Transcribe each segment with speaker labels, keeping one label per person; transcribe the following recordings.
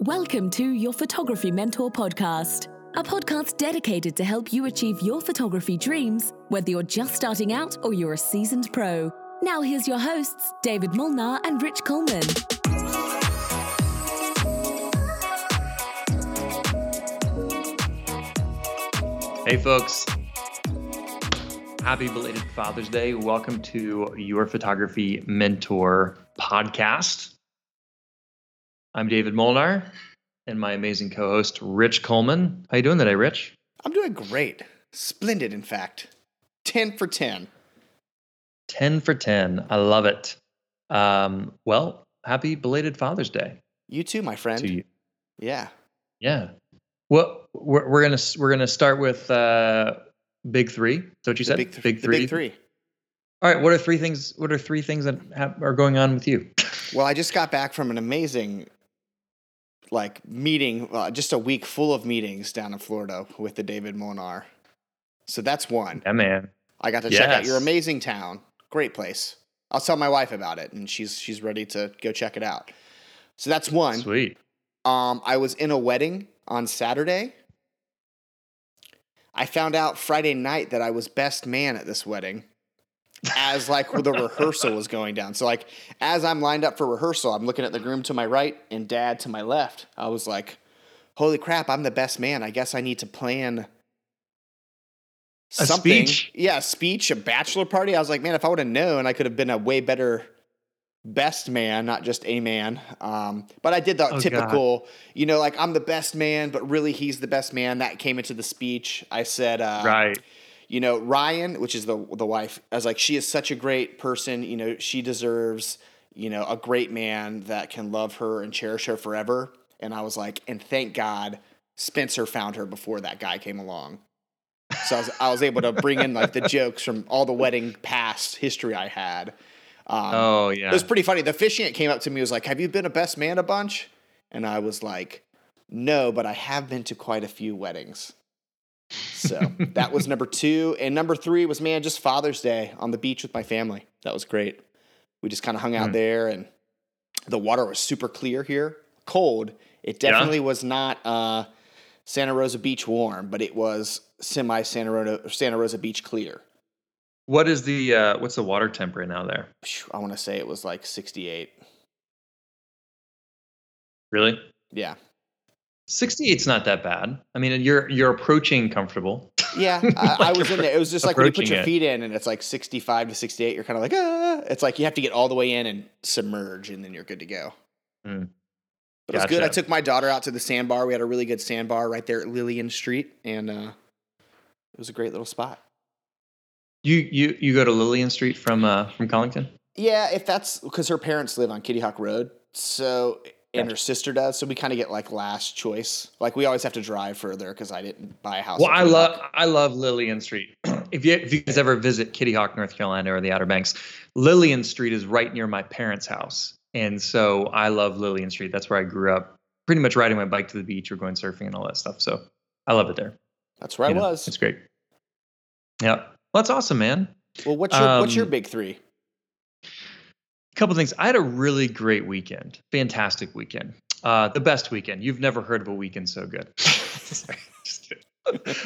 Speaker 1: Welcome to your Photography Mentor podcast, a podcast dedicated to help you achieve your photography dreams, whether you're just starting out or you're a seasoned pro. Now, here's your hosts, David Molnar and Rich Coleman.
Speaker 2: Hey, folks. Happy belated Father's Day. Welcome to your Photography Mentor podcast. I'm David Molnar and my amazing co-host Rich Coleman. How you doing today, Rich?
Speaker 3: I'm doing great. Splendid, in fact. 10 for 10.
Speaker 2: 10 for 10. I love it. Um, well, happy belated Father's Day.
Speaker 3: You too, my friend.
Speaker 2: To you.
Speaker 3: Yeah.
Speaker 2: Yeah. Well, we're, we're gonna we're gonna start with uh, big three. So what you
Speaker 3: The
Speaker 2: said?
Speaker 3: big, th-
Speaker 2: big
Speaker 3: the
Speaker 2: three.
Speaker 3: big three.
Speaker 2: All right. What are three things? What are three things that have, are going on with you?
Speaker 3: Well, I just got back from an amazing like meeting, uh, just a week full of meetings down in Florida with the David Molnar. So that's one.
Speaker 2: Yeah, man.
Speaker 3: I got to check out your amazing town. Great place. I'll tell my wife about it and she's she's ready to go check it out. So that's one.
Speaker 2: Sweet.
Speaker 3: Um, I was in a wedding on Saturday. I found out Friday night that I was best man at this wedding as like the rehearsal was going down. So like as I'm lined up for rehearsal, I'm looking at the groom to my right and dad to my left. I was like, "Holy crap, I'm the best man. I guess I need to plan
Speaker 2: A
Speaker 3: something."
Speaker 2: speech?
Speaker 3: Yeah, a speech, a bachelor party. I was like, "Man, if I would have known, I could have been a way better best man, not just a man. Um, but I did the
Speaker 2: Oh, God.
Speaker 3: typical, you know, like I'm the best man, but really he's the best man. That came into the speech. I said, uh,
Speaker 2: right.
Speaker 3: You know, Ryan, which is the the wife, I was like, she is such a great person. You know, she deserves, you know, a great man that can love her and cherish her forever. And I was like, and thank God Spencer found her before that guy came along. So I was, I was able to bring in like the jokes from all the wedding past history I had. Um,
Speaker 2: Oh yeah.
Speaker 3: it was pretty funny. The officiant came up to me was like, Have you been a best man a bunch? And I was like, No, but I have been to quite a few weddings. So that was number two. And number three was, man, just Father's Day on the beach with my family. That was great. We just kind of hung out
Speaker 2: Hmm.
Speaker 3: there and the water was super clear here. Cold. It definitely was not uh, Santa Rosa Beach warm, but it was semi Santa Rosa, Santa Rosa Beach clear.
Speaker 2: what is the uh, what's the water temp right now there?
Speaker 3: I want to say it was like 68.
Speaker 2: Really?
Speaker 3: Yeah.
Speaker 2: 68's not that bad. I mean, you're you're approaching comfortable.
Speaker 3: Yeah, I, I was in there. It was just like when you put your
Speaker 2: it.
Speaker 3: feet in and it's like 65 to 68, you're kind of like, ah. It's like you have to get all the way in and submerge and then you're good to go.
Speaker 2: Mm.
Speaker 3: But it was good. I took my daughter out to the sandbar. We had a really good sandbar right there at Lillian Street and uh, it was a great little spot.
Speaker 2: You you you go to Lillian Street from uh, from Colington?
Speaker 3: Yeah, if that's because her parents live on Kitty Hawk Road. So, and her sister does. So we kind of get like last choice. Like we always have to drive further because I didn't buy a house.
Speaker 2: Well, I love
Speaker 3: Hawk.
Speaker 2: I love Lillian Street. if you if you guys ever visit Kitty Hawk, North Carolina, or the Outer Banks, Lillian Street is right near my parents' house, and so I love Lillian Street. That's where I grew up. Pretty much riding my bike to the beach or going surfing and all that stuff. So I love it there.
Speaker 3: That's where
Speaker 2: You
Speaker 3: I
Speaker 2: know,
Speaker 3: was.
Speaker 2: It's great. Yeah, well, that's awesome, man.
Speaker 3: Well, what's your, what's your
Speaker 2: Um,
Speaker 3: big three?
Speaker 2: Couple things. I had a really great weekend, fantastic weekend, uh, the best weekend. You've never heard of a weekend so good. Sorry, just.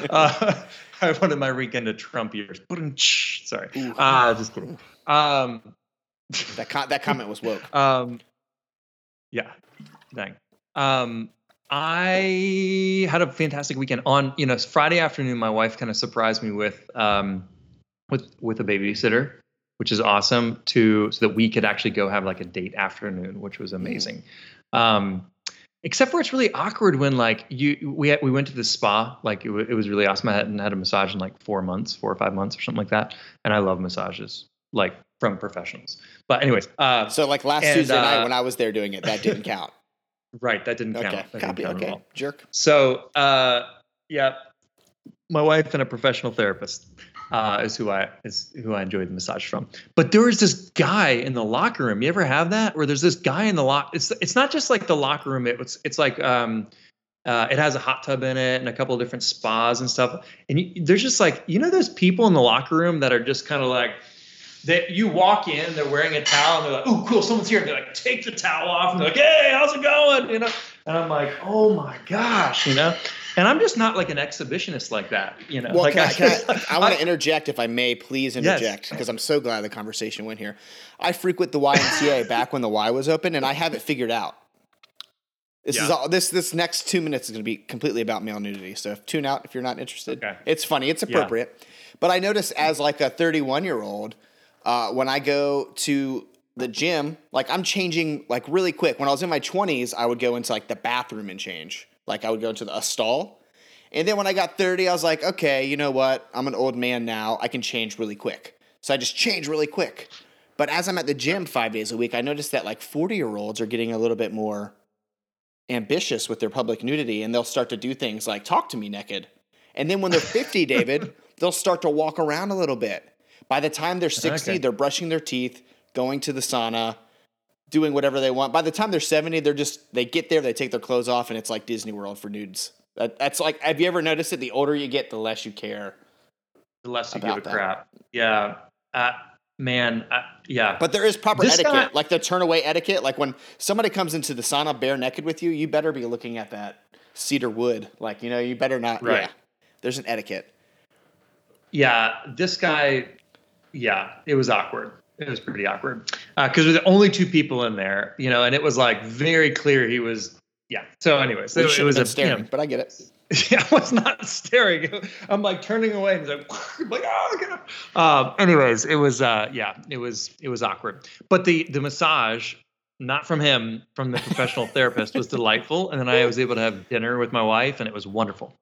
Speaker 2: Uh, I wanted my weekend to trump yours. Sorry, uh, just kidding. Um,
Speaker 3: That that comment was woke.
Speaker 2: um, yeah, dang. Um, I had a fantastic weekend. On you know Friday afternoon, my wife kind of surprised me with um, with with a babysitter, which is awesome. To so that we could actually go have like a date afternoon, which was amazing. Um, except for it's really awkward when like you we had, we went to the spa like it, w- it was really awesome. I hadn't had a massage in like four months, four or five months or something like that, and I love massages like from professionals. But anyways, uh,
Speaker 3: So like last
Speaker 2: And,
Speaker 3: Tuesday night
Speaker 2: uh,
Speaker 3: when I was there doing it, that didn't count.
Speaker 2: right, that didn't count.
Speaker 3: okay,
Speaker 2: That
Speaker 3: copy.
Speaker 2: count
Speaker 3: Okay, jerk.
Speaker 2: So, uh, yeah, my wife and a professional therapist uh, is who I is who I enjoyed the massage from. But there was this guy in the locker room. You ever have that? Where there's this guy in the lock. It's it's not just like the locker room. It's it's like um, uh, it has a hot tub in it and a couple of different spas and stuff. And you, there's just like you know those people in the locker room that are just kind of like that you walk in, they're wearing a towel, and they're like, "Oh, cool, someone's here." And they're like, "Take the towel off," and they're like, "Hey, how's it going?" You know, and I'm like, oh my gosh, you know. And I'm just not like an exhibitionist like that, you know.
Speaker 3: Well,
Speaker 2: like
Speaker 3: can I, can I, I want to interject, if I may, please interject, because I'm so glad the conversation went here. I frequent the YMCA back when the Y was open, and I have it figured out. This is all. This this next two minutes is going to be completely about male nudity. So if, tune out if you're not interested.
Speaker 2: Okay.
Speaker 3: It's funny. It's appropriate. But I notice as like a 31 year old, uh, when I go to the gym, like I'm changing like really quick. When I was in my 20s, I would go into like the bathroom and change. Like I would go into the, a stall. And then when I got 30, I was like, okay, you know what? I'm an old man now. I can change really quick. So I just change really quick. But as I'm at the gym five days a week, I noticed that like 40 year olds are getting a little bit more ambitious with their public nudity and they'll start to do things like talk to me naked. And then when they're 50, David, they'll start to walk around a little bit. By the time they're 60,
Speaker 2: Okay.
Speaker 3: they're brushing their teeth, going to the sauna, doing whatever they want. By the time they're 70, they're just, they get there, they take their clothes off, and it's like Disney World for nudes. That, that's like, have you ever noticed it? The older you get, the less you care.
Speaker 2: the less you give a
Speaker 3: that.
Speaker 2: crap. Yeah, uh, man. Uh, yeah,
Speaker 3: But there is proper
Speaker 2: This
Speaker 3: etiquette,
Speaker 2: guy-
Speaker 3: like the turn away etiquette. Like when somebody comes into the sauna bare naked with you, you better be looking at that cedar wood. Like, you know, you better not.
Speaker 2: Right.
Speaker 3: Yeah. There's an etiquette.
Speaker 2: yeah. This guy, yeah, it was awkward. It was pretty awkward because there were the only two people in there, you know, and it was like very clear he was. Yeah. So, anyways, it, it was a
Speaker 3: staring,
Speaker 2: you know,
Speaker 3: but I get it.
Speaker 2: Yeah, I was not staring. I'm like turning away and he's like, like oh, look at him. Um, anyways, it was uh, yeah, it was it was awkward. But the the massage, not from him, from the professional therapist, was delightful. And then I was able to have dinner with my wife, and it was wonderful.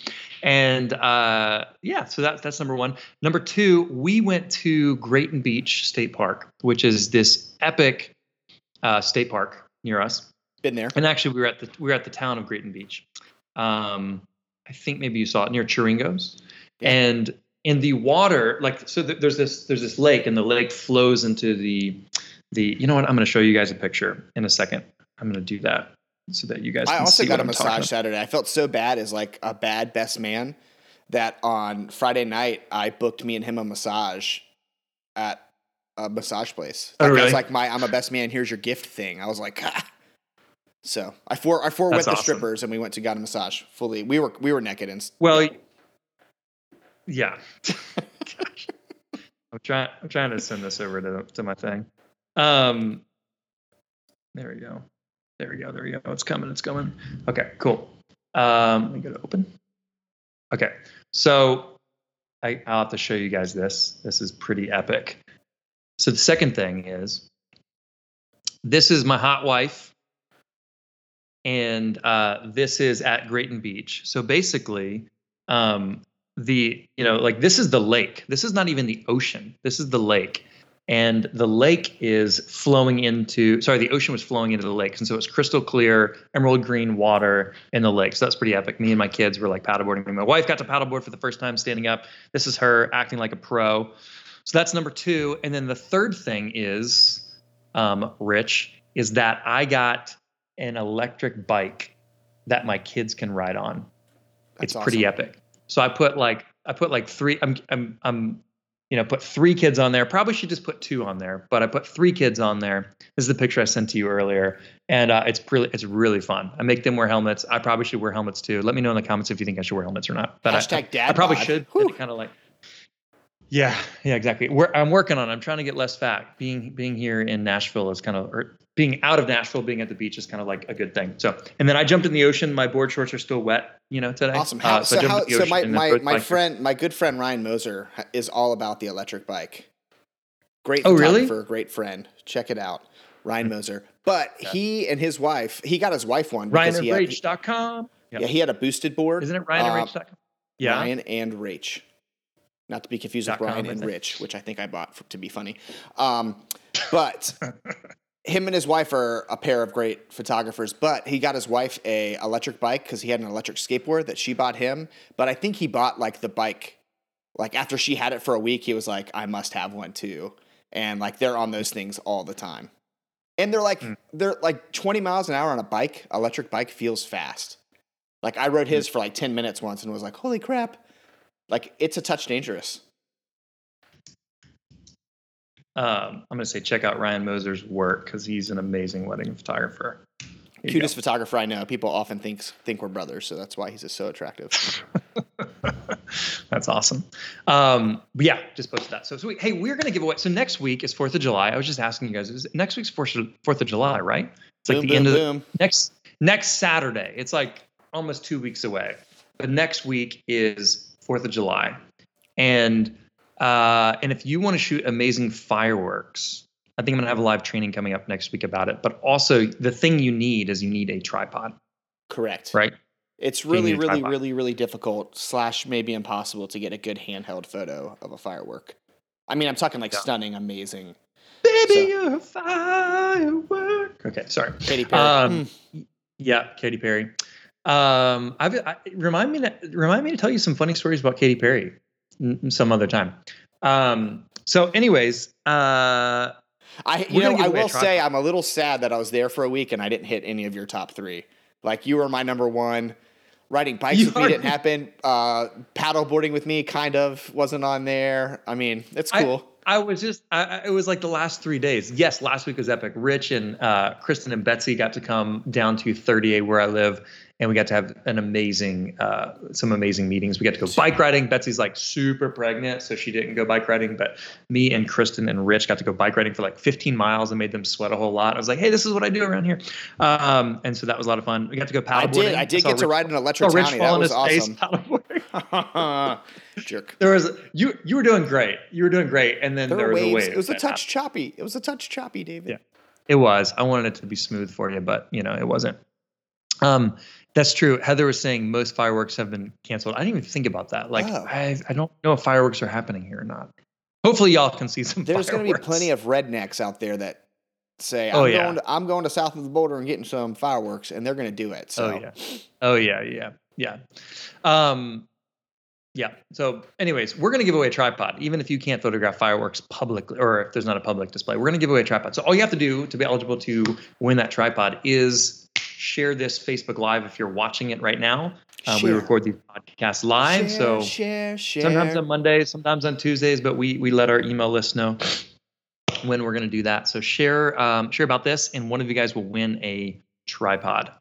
Speaker 2: And uh, yeah, so that's that's number one. Number two, we went to Grayton Beach State Park, which is this epic uh, state park near us.
Speaker 3: Been there.
Speaker 2: And actually, we were at the we were at the town of Grayton Beach. Um, I think maybe you saw it near Chiringos,
Speaker 3: Yeah.
Speaker 2: and in the water, like so, th- there's this there's this lake, and the lake flows into the the. You know what? I'm going to show you guys a picture in a second. I'm going to do that so that you guys.
Speaker 3: I also got a massage. Saturday. I felt so bad as like a bad best man that on Friday night I booked me and him a massage at a massage place.
Speaker 2: Oh, really?
Speaker 3: guy's like my I'm a best man. Here's your gift thing. I was like, ah. so I for I forewent
Speaker 2: That's
Speaker 3: the strippers and we went to got a massage fully. We were we were naked and
Speaker 2: Well, yeah. I'm trying. I'm trying to send this over to to my thing. Um, there we go. There we go. There we go. It's coming. It's coming. Okay. Cool. Um, let me go to open. Okay. So I, I'll have to show you guys this. This is pretty epic. So the second thing is, this is my hot wife, and uh, this is at Grayton Beach. So basically, um, the you know like this is the lake. This is not even the ocean. This is the lake, and the lake is flowing into. Sorry, the ocean was flowing into the lake, and so it's crystal clear, emerald green water in the lake. So that's pretty epic. Me and my kids were like paddleboarding. My wife got to paddleboard for the first time standing up. This is her acting like a pro. So that's number two. And then the third thing is, um, Rich, is that I got an electric bike that my kids can ride on.
Speaker 3: That's
Speaker 2: it's pretty epic. So I put like I put like three. I'm I'm I'm you know put three kids on there. Probably should just put two on there, but I put three kids on there. This is the picture I sent to you earlier, and uh, it's really it's really fun. I make them wear helmets. I probably should wear helmets too. Let me know in the comments if you think I should wear helmets or not. But I-
Speaker 3: Hashtag
Speaker 2: I,
Speaker 3: dad
Speaker 2: I probably
Speaker 3: bod.
Speaker 2: should. Kind of like. Yeah, yeah, exactly. We're, I'm working on. it. I'm trying to get less fat. Being being here in Nashville is kind of, or being out of Nashville, being at the beach is kind of like a good thing. So, and then I jumped in the ocean. My board shorts are still wet, you know, today.
Speaker 3: Awesome.
Speaker 2: Uh,
Speaker 3: How,
Speaker 2: I
Speaker 3: so
Speaker 2: jumped
Speaker 3: how, so my my, my friend my good friend Ryan Moser is all about the electric bike. Great
Speaker 2: Oh, really?
Speaker 3: great friend. Check it out. Ryan Moser. But he and his wife, he got his wife one he
Speaker 2: RyanandRach.com.
Speaker 3: yeah, he had a boosted board.
Speaker 2: Isn't it
Speaker 3: Um,
Speaker 2: RyanandRach.com? Yeah.
Speaker 3: Ryan and Rach. Not to be confused with
Speaker 2: com,
Speaker 3: Ryan and? Rich, which I think I bought for, to be funny. Um, but him and his wife are a pair of great photographers. But he got his wife a electric bike because he had an electric skateboard that she bought him. But I think he bought like the bike, like after she had it for a week, he was like, I must have one too. And like they're on those things all the time. And they're like
Speaker 2: Hmm.
Speaker 3: they're like 20 miles an hour on a bike. Electric bike feels fast. Like I rode his for like 10 minutes once and was like, holy crap. Like it's a touch dangerous.
Speaker 2: Um, I'm going to say check out Ryan Moser's work because he's an amazing wedding photographer. you
Speaker 3: Cutest photographer I know. People often think think we're brothers, so that's why he's just so attractive.
Speaker 2: That's awesome. Um, but yeah, just posted that. So sweet. Hey, we're gonna give away. So next week is Fourth of July. I was just asking you guys. Is next week's Fourth Fourth of July, right? It's like
Speaker 3: Boom,
Speaker 2: the
Speaker 3: boom,
Speaker 2: end of the, next next Saturday. It's like almost two weeks away. But next week is Fourth of July, and uh, and if you want to shoot amazing fireworks, I think I'm gonna have a live training coming up next week about it. But also, the thing you need is you need a tripod,
Speaker 3: Correct.
Speaker 2: right?
Speaker 3: It's really, really,
Speaker 2: tripod.
Speaker 3: really, really difficult slash maybe impossible to get a good handheld photo of a firework. I mean, I'm talking like
Speaker 2: Yeah.
Speaker 3: stunning, amazing.
Speaker 2: Baby,
Speaker 3: So-
Speaker 2: you're a firework. Okay, sorry.
Speaker 3: Katy Perry.
Speaker 2: Um,
Speaker 3: Hmm.
Speaker 2: Yeah, Katy Perry. Um, I've, I, remind me to remind me to tell you some funny stories about Katy Perry some other time. Um, so, anyways, uh,
Speaker 3: I, you know, I will say. I'm a little sad that I was there for a week and I didn't hit any of your top three. Like you were my number one. Riding bikes
Speaker 2: You
Speaker 3: with me didn't happen. Uh, paddle boarding with me kind of wasn't on there. I mean, it's cool.
Speaker 2: I was just, I, I- it was like the last three days. Yes, last week was epic. Rich and uh, Kristen and Betsy got to come down to 30A where I live, and we got to have an amazing, uh, some amazing meetings. We got to go bike riding. Betsy's like super pregnant, so she didn't go bike riding. But me and Kristen and Rich got to go bike riding for like 15 miles and made them sweat a whole lot. I was like, hey, this is what I do around here, um, and so that was a lot of fun. We got to go
Speaker 3: I did. I did
Speaker 2: saw
Speaker 3: get to ride an
Speaker 2: saw
Speaker 3: electric
Speaker 2: Rich
Speaker 3: townie.
Speaker 2: fall
Speaker 3: That
Speaker 2: on
Speaker 3: was
Speaker 2: his face
Speaker 3: awesome.
Speaker 2: paddleboarding.
Speaker 3: Jerk.
Speaker 2: there was you you were doing great. You were doing great, and then
Speaker 3: There
Speaker 2: there,
Speaker 3: were
Speaker 2: was
Speaker 3: waves.
Speaker 2: a wave.
Speaker 3: It was a
Speaker 2: that
Speaker 3: touch choppy. It was a touch choppy, David.
Speaker 2: Yeah. It was. I wanted it to be smooth for you, but you know, it wasn't. Um, that's true. Heather was saying most fireworks have been canceled. I didn't even think about that. Like,
Speaker 3: Oh.
Speaker 2: I, I don't know if fireworks are happening here or not. Hopefully, y'all can see some.
Speaker 3: There's going to be plenty of rednecks out there that say,
Speaker 2: Oh,
Speaker 3: I'm,
Speaker 2: yeah.
Speaker 3: going to, I'm going to south of the border and getting some fireworks, and they're going to do it. So,
Speaker 2: Oh yeah. Oh yeah. Yeah. Yeah. Um, yeah. So, anyways, we're gonna give away a tripod, even if you can't photograph fireworks publicly, or if there's not a public display. We're gonna give away a tripod. So all you have to do to be eligible to win that tripod is share this Facebook Live if you're watching it right now. Uh, we record these podcasts live,
Speaker 3: share,
Speaker 2: so
Speaker 3: share, share.
Speaker 2: sometimes on Mondays, sometimes on Tuesdays, but we we let our email list know when we're going to do that. So share um, share about this, and one of you guys will win a tripod.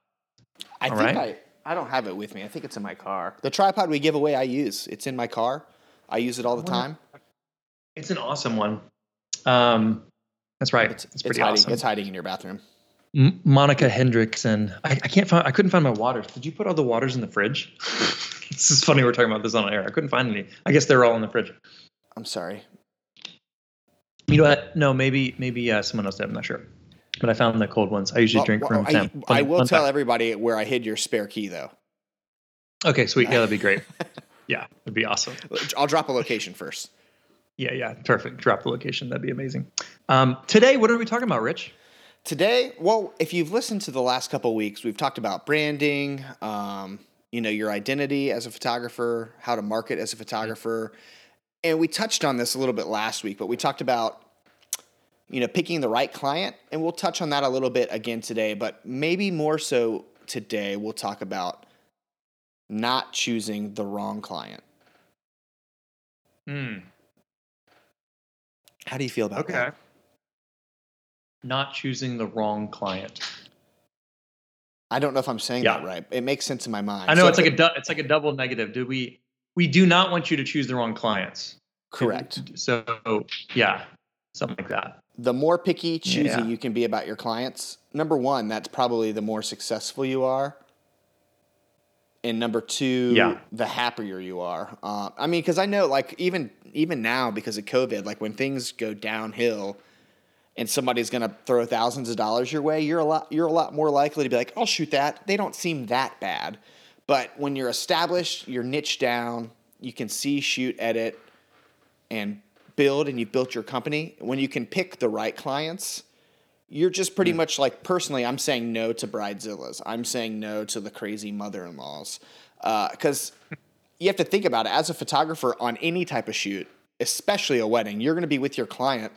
Speaker 3: I
Speaker 2: All
Speaker 3: think
Speaker 2: right.
Speaker 3: I, I don't have it with me. I think it's in my car. The tripod we give away, I use. It's in my car. I use it all the time.
Speaker 2: It's an awesome one. Um, that's right. It's,
Speaker 3: It's,
Speaker 2: pretty
Speaker 3: hiding.
Speaker 2: awesome.
Speaker 3: It's hiding in your bathroom.
Speaker 2: M- Monica Hendrickson. I, I can't find. I couldn't find my waters. Did you put all the waters in the fridge? this is funny. We're talking about this on air. I couldn't find any. I guess they're all in the fridge.
Speaker 3: I'm sorry.
Speaker 2: You know what? No, maybe maybe uh, someone else did. I'm not sure. But I found the cold ones. I usually
Speaker 3: Well,
Speaker 2: drink
Speaker 3: well,
Speaker 2: room
Speaker 3: I,
Speaker 2: temp.
Speaker 3: I
Speaker 2: Fun-
Speaker 3: will tell
Speaker 2: fact.
Speaker 3: everybody where I hid your spare key, though.
Speaker 2: Okay, sweet. Yeah, that'd be great. Yeah, it'd be awesome.
Speaker 3: I'll drop a location first.
Speaker 2: Yeah, yeah, perfect. Drop the location. That'd be amazing. Um, today, what are we talking about, Rich?
Speaker 3: Today, well, if you've listened to the last couple weeks, we've talked about branding, um, you know, your identity as a photographer, how to market as a photographer. And we touched on this a little bit last week, but we talked about, you know, picking the right client. And we'll touch on that a little bit again today, but maybe more so today, we'll talk about not choosing the wrong client.
Speaker 2: Hmm.
Speaker 3: How do you feel about
Speaker 2: Okay.
Speaker 3: that?
Speaker 2: Not choosing the wrong client.
Speaker 3: I don't know if I'm saying
Speaker 2: Yeah.
Speaker 3: that right. It makes sense in my mind.
Speaker 2: I know
Speaker 3: So
Speaker 2: it's like
Speaker 3: it-
Speaker 2: a du- it's like a double negative. Do we we do not want you to choose the wrong clients.
Speaker 3: correct.
Speaker 2: So yeah, something like that.
Speaker 3: the more picky, choosy
Speaker 2: Yeah.
Speaker 3: you can be about your clients, number one, that's probably the more successful you are. And number two,
Speaker 2: Yeah.
Speaker 3: the happier you are. Uh, I mean, because I know, like even even now, because of COVID, like when things go downhill, and somebody's gonna throw thousands of dollars your way, you're a lot you're a lot more likely to be like, I'll shoot that. They don't seem that bad. But when you're established, you're niche down, you can see, shoot, edit, and build and you've built your company, when you can pick the right clients, you're just pretty hmm. much like personally, I'm saying no to bridezillas. I'm saying no to the crazy mother-in-laws. Uh, because you have to think about it as a photographer on any type of shoot, especially a wedding, you're going to be with your client.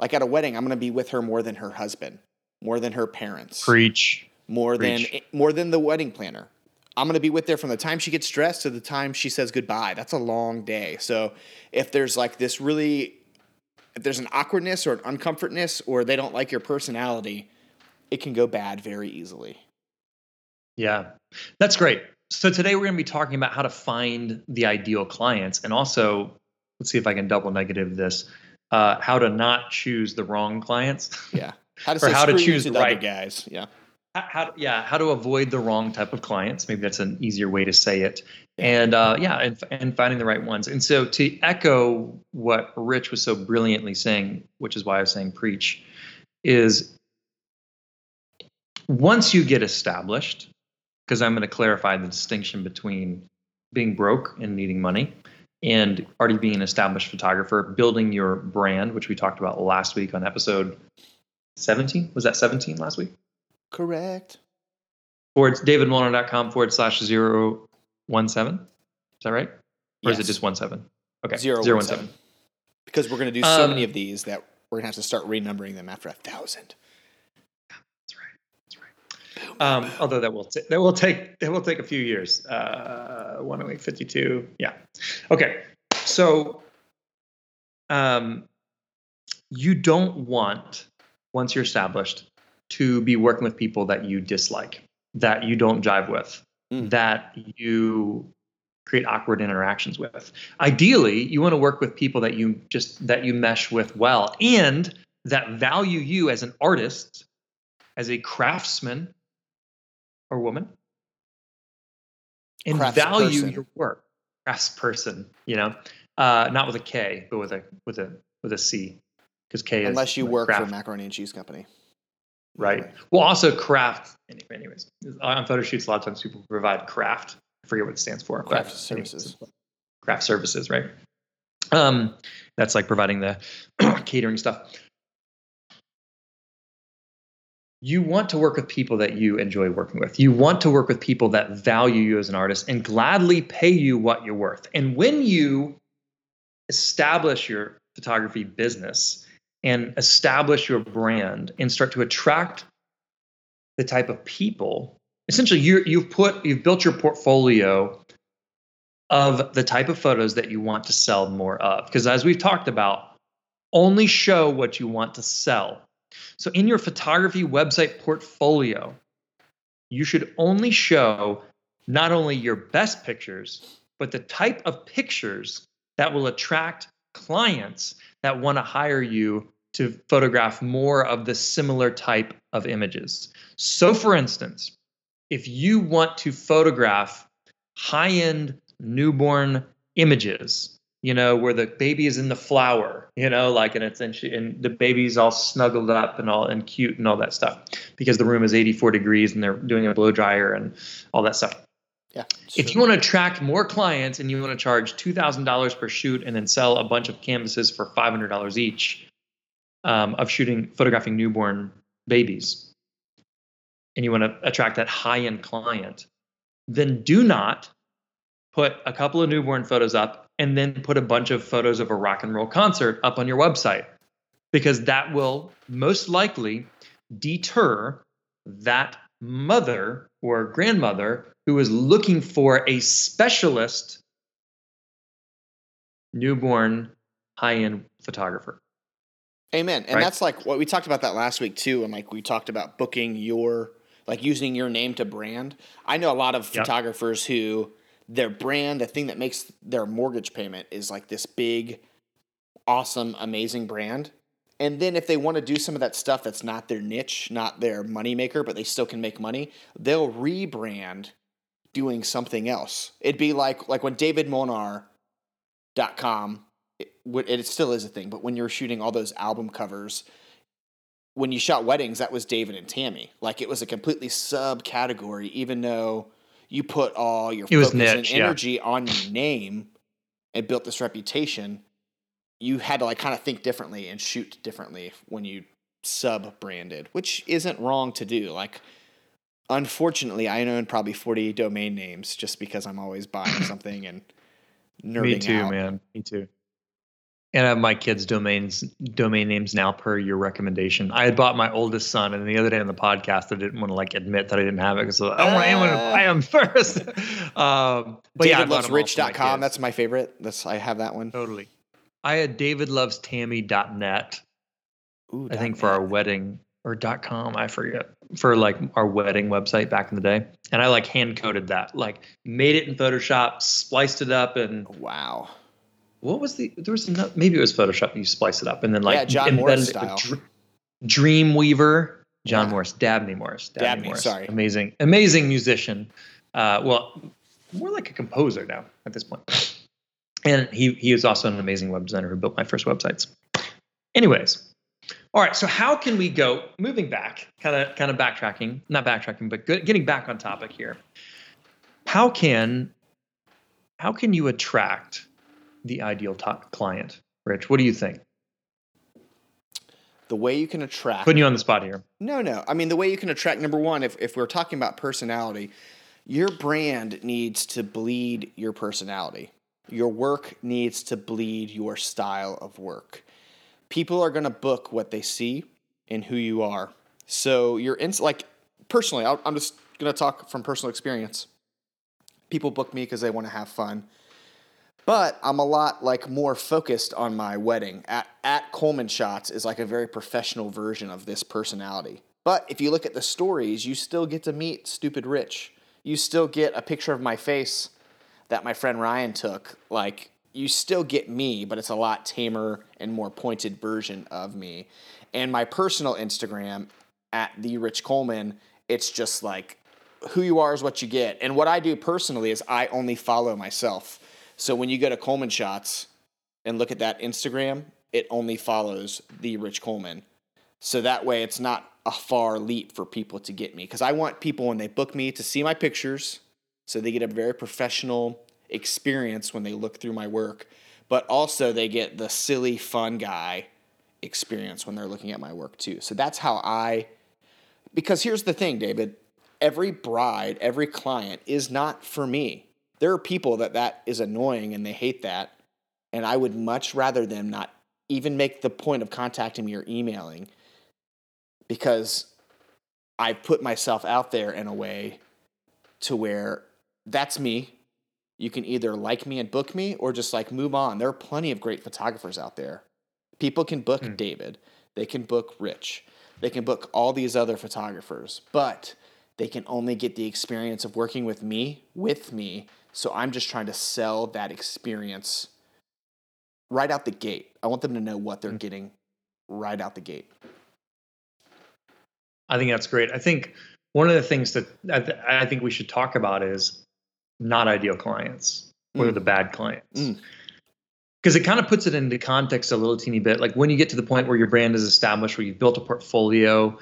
Speaker 3: Like at a wedding, I'm going to be with her more than her husband, more than her parents
Speaker 2: Preach.
Speaker 3: more
Speaker 2: Preach.
Speaker 3: than more than the wedding planner. I'm going to be with there from the time she gets dressed to the time she says goodbye. That's a long day. So if there's like this really if there's an awkwardness or an uncomfortness or they don't like your personality, it can go bad very easily.
Speaker 2: Yeah, that's great. So today we're going to be talking about how to find the ideal clients, and also let's see if I can double negative this. Uh, how to not choose the wrong clients.
Speaker 3: Yeah. How to
Speaker 2: Or how to choose
Speaker 3: the
Speaker 2: right-
Speaker 3: guys. Yeah.
Speaker 2: how, how yeah how to avoid the wrong type of clients maybe that's an easier way to say it and uh, yeah and, and finding the right ones and so to echo what rich was so brilliantly saying which is why i was saying preach is once you get established because i'm going to clarify the distinction between being broke and needing money and already being an established photographer building your brand which we talked about last week on episode 17 was that 17 last week
Speaker 3: Correct.
Speaker 2: forward davidmolnar.com forward slash zero one seven. Is that right? Or is it just one seven? Okay.
Speaker 3: Zero,
Speaker 2: zero
Speaker 3: one,
Speaker 2: one seven.
Speaker 3: seven. Because we're going to do so
Speaker 2: Um,
Speaker 3: many of these that we're going to have to start renumbering them after a thousand.
Speaker 2: That's right. That's right. Um, although that will t- that will take that will take a few years. Uh, 108, 52. Yeah. Okay. So, um, you don't want once you're established to be working with people that you dislike, that you don't jive with,
Speaker 3: Mm.
Speaker 2: that you create awkward interactions with. Ideally, you want to work with people that you just that you mesh with well and that value you as an artist, as a craftsman or woman, and value
Speaker 3: Craftsperson.
Speaker 2: your work. Craftsperson, you know, uh, not with a K, but with a with a with a C, because K is
Speaker 3: Unless you
Speaker 2: like
Speaker 3: work for a macaroni and cheese company.
Speaker 2: Right.
Speaker 3: Anyway.
Speaker 2: Well, also craft. Anyways, on photo shoots, a lot of times people provide craft. I forget what it stands for.
Speaker 3: Craft
Speaker 2: anyways,
Speaker 3: services.
Speaker 2: Craft services, right? Um, that's like providing the catering stuff. You want to work with people that you enjoy working with. You want to work with people that value you as an artist and gladly pay you what you're worth. And when you establish your photography business and establish your brand and start to attract the type of people essentially you you've put you've built your portfolio of the type of photos that you want to sell more of because as we've talked about only show what you want to sell so in your photography website portfolio you should only show not only your best pictures but the type of pictures that will attract clients that want to hire you to photograph more of the similar type of images. So, for instance, if you want to photograph high end newborn images, you know, where the baby is in the flower, you know, like, and it's, and, she, and the baby's all snuggled up and all, and cute and all that stuff because the room is 84 degrees and they're doing a blow dryer and all that stuff.
Speaker 3: Yeah.
Speaker 2: If you want to attract more clients and you want to charge two thousand dollars per shoot and then sell a bunch of canvases for five hundred dollars each um, of shooting photographing newborn babies, and you want to attract that high end client, then do not put a couple of newborn photos up and then put a bunch of photos of a rock and roll concert up on your website because that will most likely deter that mother or grandmother who is looking for a specialist newborn high-end photographer.
Speaker 3: Amen. And
Speaker 2: Right.
Speaker 3: that's like what we talked about that last week too. And like we talked about booking your, like using your name to brand. I know a lot of
Speaker 2: Yep.
Speaker 3: photographers who their brand, the thing that makes their mortgage payment is like this big, awesome, amazing brand. And then if they want to do some of that stuff that's not their niche, not their moneymaker, but they still can make money, they'll rebrand doing something else. It'd be like like when davidmolnar.com it, it still is a thing, but when you were shooting all those album covers, when you shot weddings, that was David and Tammy. Like it was a completely subcategory, even though you put all your
Speaker 2: It
Speaker 3: focus and
Speaker 2: niche, yeah.
Speaker 3: energy on your name and built this reputation. You had to like kind of think differently and shoot differently when you sub branded, which isn't wrong to do. Like, unfortunately, I own probably 40 domain names just because I'm always buying something and nerding
Speaker 2: Me too,
Speaker 3: out.
Speaker 2: man. Me too. And I have my kids' domains domain names now per your recommendation. I had bought my oldest son, and the other day on the podcast, I didn't want to like admit that I didn't have it because I don't want anyone to buy them first. um, but yeah, I bought 'em all my
Speaker 3: That's my favorite. That's I have that one.
Speaker 2: totally. I had david davidlovestammy.net,
Speaker 3: Ooh,
Speaker 2: I think, for our wedding or dot .com. I forget. for like our wedding website back in the day, and I like hand coded that, like made it in Photoshop, spliced it up, and
Speaker 3: Wow.
Speaker 2: What was the there was another, maybe it was Photoshop. and You splice it up, and then like
Speaker 3: Yeah, John Morris
Speaker 2: embedded it with
Speaker 3: style.
Speaker 2: Dr- Dreamweaver, John
Speaker 3: Yeah.
Speaker 2: Morris, Dabney Morris, Dabney,
Speaker 3: Dabney,
Speaker 2: Morris,
Speaker 3: sorry.
Speaker 2: amazing, amazing musician. Uh, well, more like a composer now at this point. And he he is also an amazing web designer who built my first websites. Anyways, all right. So how can we go moving back, kind of kind of backtracking, not backtracking, but good, getting back on topic here. How can how can you attract the ideal top client, Rich? What do you think?
Speaker 3: The way you can attract
Speaker 2: Putting you on the spot here.
Speaker 3: No, no. I mean, the way you can attract number one, if, if we're talking about personality, your brand needs to bleed your personality. Your work needs to bleed your style of work. People are going to book what they see and who you are. So you're in, like, personally, I'll, I'm just going to talk from personal experience. People book me because they want to have fun. But I'm a lot like more focused on my wedding. At, at Coleman Shots is like a very professional version of this personality. But if you look at the stories, you still get to meet Stupid Rich. You still get a picture of my face that my friend Ryan took. Like you still get me, but it's a lot tamer and more pointed version of me. And my personal Instagram at the Rich Coleman, it's just like who you are is what you get. And what I do personally is I only follow myself. So when you go to Coleman Shots and look at that Instagram, it only follows the Rich Coleman. So that way it's not a far leap for people to get me. Because I want people when they book me to see my pictures so they get a very professional experience when they look through my work. But also they get the silly, fun guy experience when they're looking at my work too. So that's how I because here's the thing, David. Every bride, every client is not for me. There are people that that is annoying and they hate that. And I would much rather them not even make the point of contacting me or emailing because I put myself out there in a way to where that's me. You can either like me and book me or just like move on. There are plenty of great photographers out there. People can book
Speaker 2: Hmm.
Speaker 3: David, they can book Rich, they can book all these other photographers, but they can only get the experience of working with me, with me. So I'm just trying to sell that experience right out the gate. I want them to know what they're
Speaker 2: Hmm.
Speaker 3: getting right out the gate.
Speaker 2: I think that's great. I think one of the things that I, th- I think we should talk about is not ideal clients or
Speaker 3: Mm.
Speaker 2: the bad clients.
Speaker 3: Mm.
Speaker 2: Because it kind of puts it into context a little teeny bit. Like when you get to the point where your brand is established, where you've built a portfolio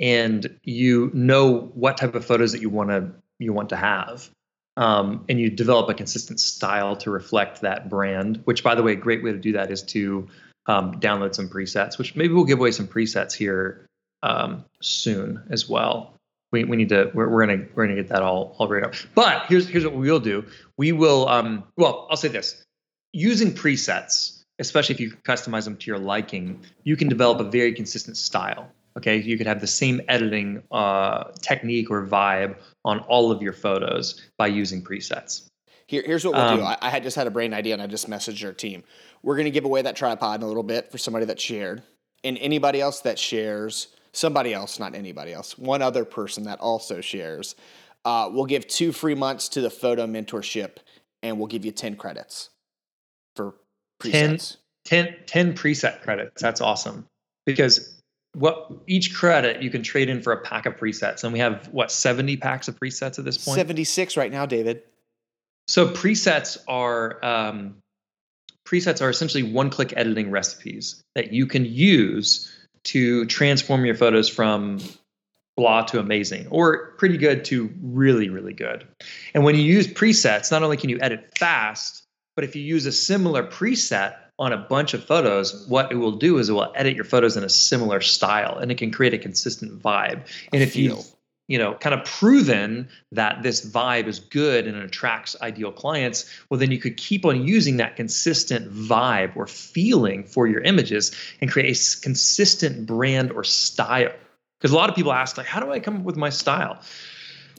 Speaker 2: and you know what type of photos that you want to you want to have. Um, and you develop a consistent style to reflect that brand, which by the way, a great way to do that is to um, download some presets, which maybe we'll give away some presets here um, soon as well. We, we need to we're, we're gonna we're gonna get that all all right up. But here's here's what we will do. We will um well I'll say this using presets, especially if you customize them to your liking, you can develop a very consistent style. Okay, you could have the same editing uh, technique or vibe on all of your photos by using presets.
Speaker 3: Here, here's what we'll do.
Speaker 2: Um,
Speaker 3: I, I had just had a brain idea and I just messaged our team. We're going to give away that tripod in a little bit for somebody that shared. And anybody else that shares, somebody else, not anybody else, one other person that also shares, uh, we'll give two free months to the photo mentorship and we'll give you 10 credits for
Speaker 2: Ten- 10, 10 preset credits. That's awesome because what each credit you can trade in for a pack of presets, and we have what 70 packs of presets at this point.
Speaker 3: 76 right now, David.
Speaker 2: So presets are um, presets are essentially one-click editing recipes that you can use to transform your photos from blah to amazing or pretty good to really really good. And when you use presets, not only can you edit fast, but if you use a similar preset on a bunch of photos, what it will do is it will edit your photos in a similar style and it can create a consistent vibe. And if you you know, kind of proven that this vibe is good and it attracts ideal clients, well, then you could keep on using that consistent vibe or feeling for your images and create a consistent brand or style. Because a lot of people ask, like, how do I come up with my style?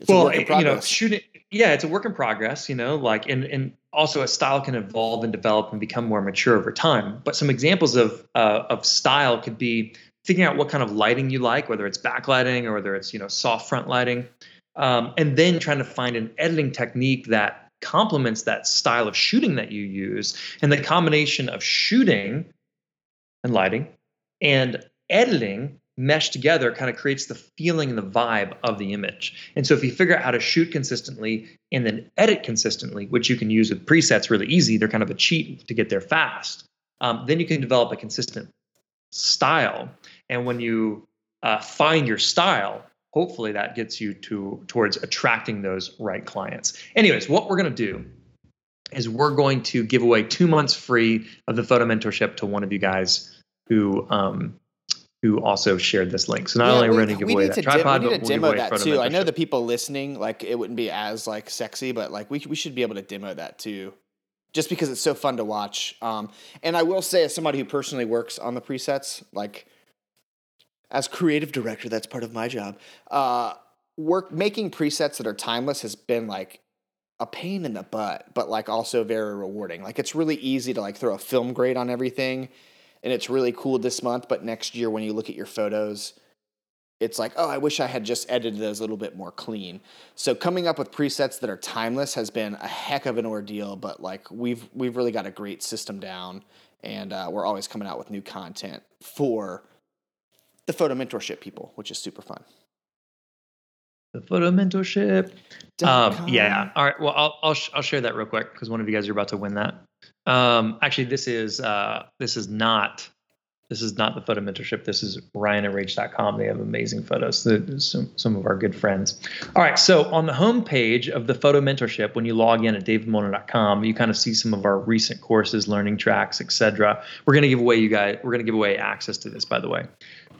Speaker 3: It's
Speaker 2: well, eh, you know, shooting, yeah, it's a work in progress, you know, like, and, and also a style can evolve and develop and become more mature over time. But some examples of, uh, of style could be figuring out what kind of lighting you like, whether it's backlighting or whether it's you know soft front lighting, um, and then trying to find an editing technique that complements that style of shooting that you use, and the combination of shooting and lighting and editing mesh together kind of creates the feeling and the vibe of the image. And so if you figure out how to shoot consistently and then edit consistently, which you can use with presets really easy, they're kind of a cheat to get there fast. Um, then you can develop a consistent style. And when you uh, find your style, hopefully that gets you to towards attracting those right clients. Anyways, what we're going to do is we're going to give away two months free of the photo mentorship to one of you guys who um, who also shared this link. So not
Speaker 3: Yeah,
Speaker 2: only
Speaker 3: we-
Speaker 2: are we going to give away that tripod,
Speaker 3: dim- we
Speaker 2: but
Speaker 3: need to
Speaker 2: we'll
Speaker 3: demo that too. I know the people listening, like it wouldn't be as like sexy, but like we we should be able to demo that too, just because it's so fun to watch. Um, and I will say, as somebody who personally works on the presets, like as creative director, that's part of my job. Uh, work making presets that are timeless has been like a pain in the butt, but like also very rewarding. Like it's really easy to like throw a film grade on everything, and it's really cool this month. But next year, when you look at your photos, it's like, oh, I wish I had just edited those a little bit more clean. So coming up with presets that are timeless has been a heck of an ordeal, but like we've we've really got a great system down, and uh, we're always coming out with new content for the photo mentorship people, which is super fun.
Speaker 2: the photo mentorship. Um, yeah. All right. Well, I'll I'll, sh- I'll share that real quick because one of you guys are about to win that. Um, actually, this is uh, this is not this is not the photo mentorship. This is Ryan at Rach.com. They have amazing photos. Some some of our good friends. All right. So on the homepage of the photo mentorship, when you log in at davidmolnar.com, you kind of see some of our recent courses, learning tracks, etc. We're gonna give away you guys. We're gonna give away access to this, by the way.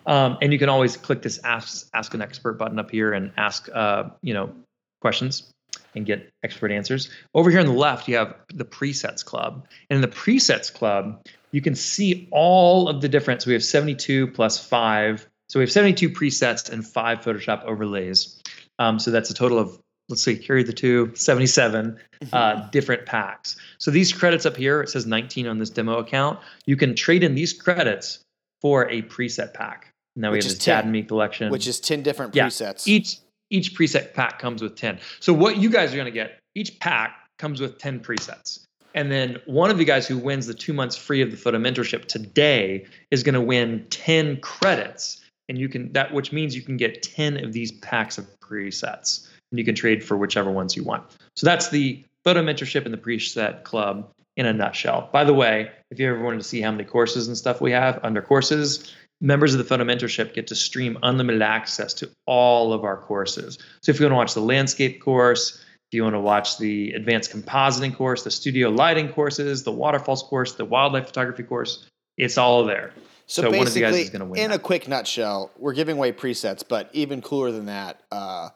Speaker 2: Um, and you can always click this ask ask an expert button up here and ask uh, you know questions and get expert answers. Over here on the left, you have the presets club. And in the presets club, you can see all of the different. So we have 72 plus five. So we have 72 presets and five Photoshop overlays. Um, so that's a total of, let's see, carry the two, 77 uh, different packs. So these credits up here, it says 19 on this demo account. You can trade in these credits for a preset pack. Now we
Speaker 3: Which
Speaker 2: have this Dad
Speaker 3: 10,
Speaker 2: and Me collection
Speaker 3: which is 10 different
Speaker 2: Yeah,
Speaker 3: presets.
Speaker 2: each each preset pack comes with 10 so what you guys are going to get each pack comes with 10 presets. And then one of you guys who wins the two months free of the photo mentorship today is going to win 10 credits. And you can that which means you can get 10 of these packs of presets. And you can trade for whichever ones you want. So that's the photo mentorship and the preset club in a nutshell. By the way if you ever wanted to see how many courses and stuff we have under courses members of the photo mentorship get to stream unlimited access to all of our courses. So if you want to watch the landscape course, if you want to watch the advanced compositing course, the studio lighting courses, the waterfalls course, the wildlife photography course, it's all there.
Speaker 3: So,
Speaker 2: So one of you
Speaker 3: basically,
Speaker 2: guys is gonna win
Speaker 3: in
Speaker 2: that.
Speaker 3: a quick nutshell, we're giving away presets, but even cooler than that, uh,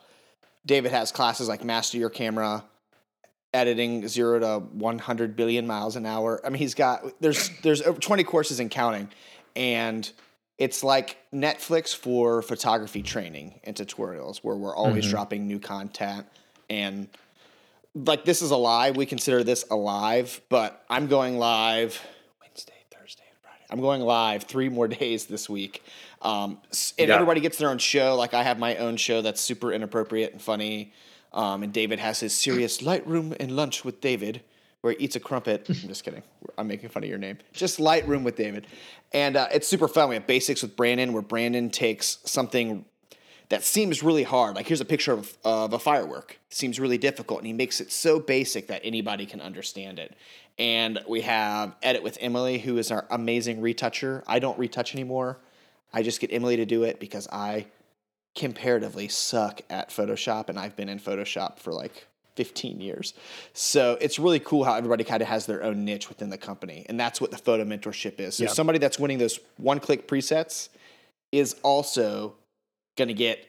Speaker 3: David has classes like master your camera, editing zero to one hundred billion miles an hour. I mean, he's got there's there's over twenty courses and counting, and it's like Netflix for photography training and tutorials, where we're always
Speaker 2: Mm-hmm.
Speaker 3: dropping new content and like this is alive. We consider this alive, but I'm going live Wednesday, Thursday, and Friday. I'm going live three more days this week. Um, and
Speaker 2: Yeah.
Speaker 3: everybody gets their own show. Like I have my own show that's super inappropriate and funny. Um, and David has his serious Lightroom and lunch with David, where he eats a crumpet. I'm just kidding. I'm making fun of your name. Just Lightroom with David, and uh, it's super fun. We have basics with Brandon, where Brandon takes something that seems really hard. Like here's a picture of, of a firework. seems really difficult, and he makes it so basic that anybody can understand it. And we have edit with Emily, who is our amazing retoucher. I don't retouch anymore. I just get Emily to do it because I comparatively suck at Photoshop, and I've been in Photoshop for like 15 years. So it's really cool how everybody kind of has their own niche within the company, and that's what the photo mentorship is. So
Speaker 2: Yeah.
Speaker 3: somebody that's winning those one-click presets is also going to get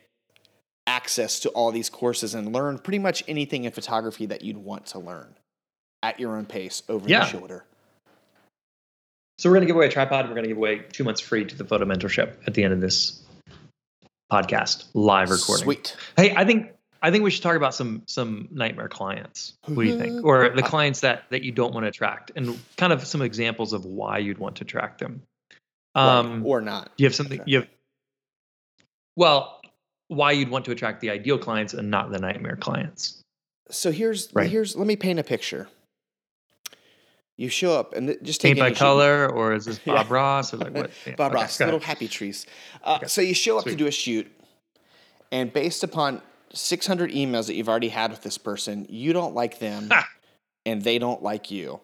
Speaker 3: access to all these courses and learn pretty much anything in photography that you'd want to learn at your own pace over
Speaker 2: Yeah.
Speaker 3: the shoulder.
Speaker 2: So we're going to give away a tripod. We're going to give away two months free to the photo mentorship at the end of this podcast live recording.
Speaker 3: Sweet.
Speaker 2: Hey, I think I think we should talk about some some nightmare clients. What do you think? Or the clients that that you don't want to attract, and kind of some examples of why you'd want to attract them. Um,
Speaker 3: or not.
Speaker 2: you have something you have. Well, why you'd want to attract the ideal clients and not the nightmare clients.
Speaker 3: So here's
Speaker 2: Right.
Speaker 3: here's let me paint a picture. You show up and just take
Speaker 2: Paint by
Speaker 3: any shoot-
Speaker 2: color, or is this
Speaker 3: Yeah.
Speaker 2: Bob Ross, or like what? yeah,
Speaker 3: Bob
Speaker 2: okay,
Speaker 3: Ross, little happy trees. Uh,
Speaker 2: Okay.
Speaker 3: So you show up to do a shoot, and based upon 600 emails that you've already had with this person, you don't like them, and they don't like you.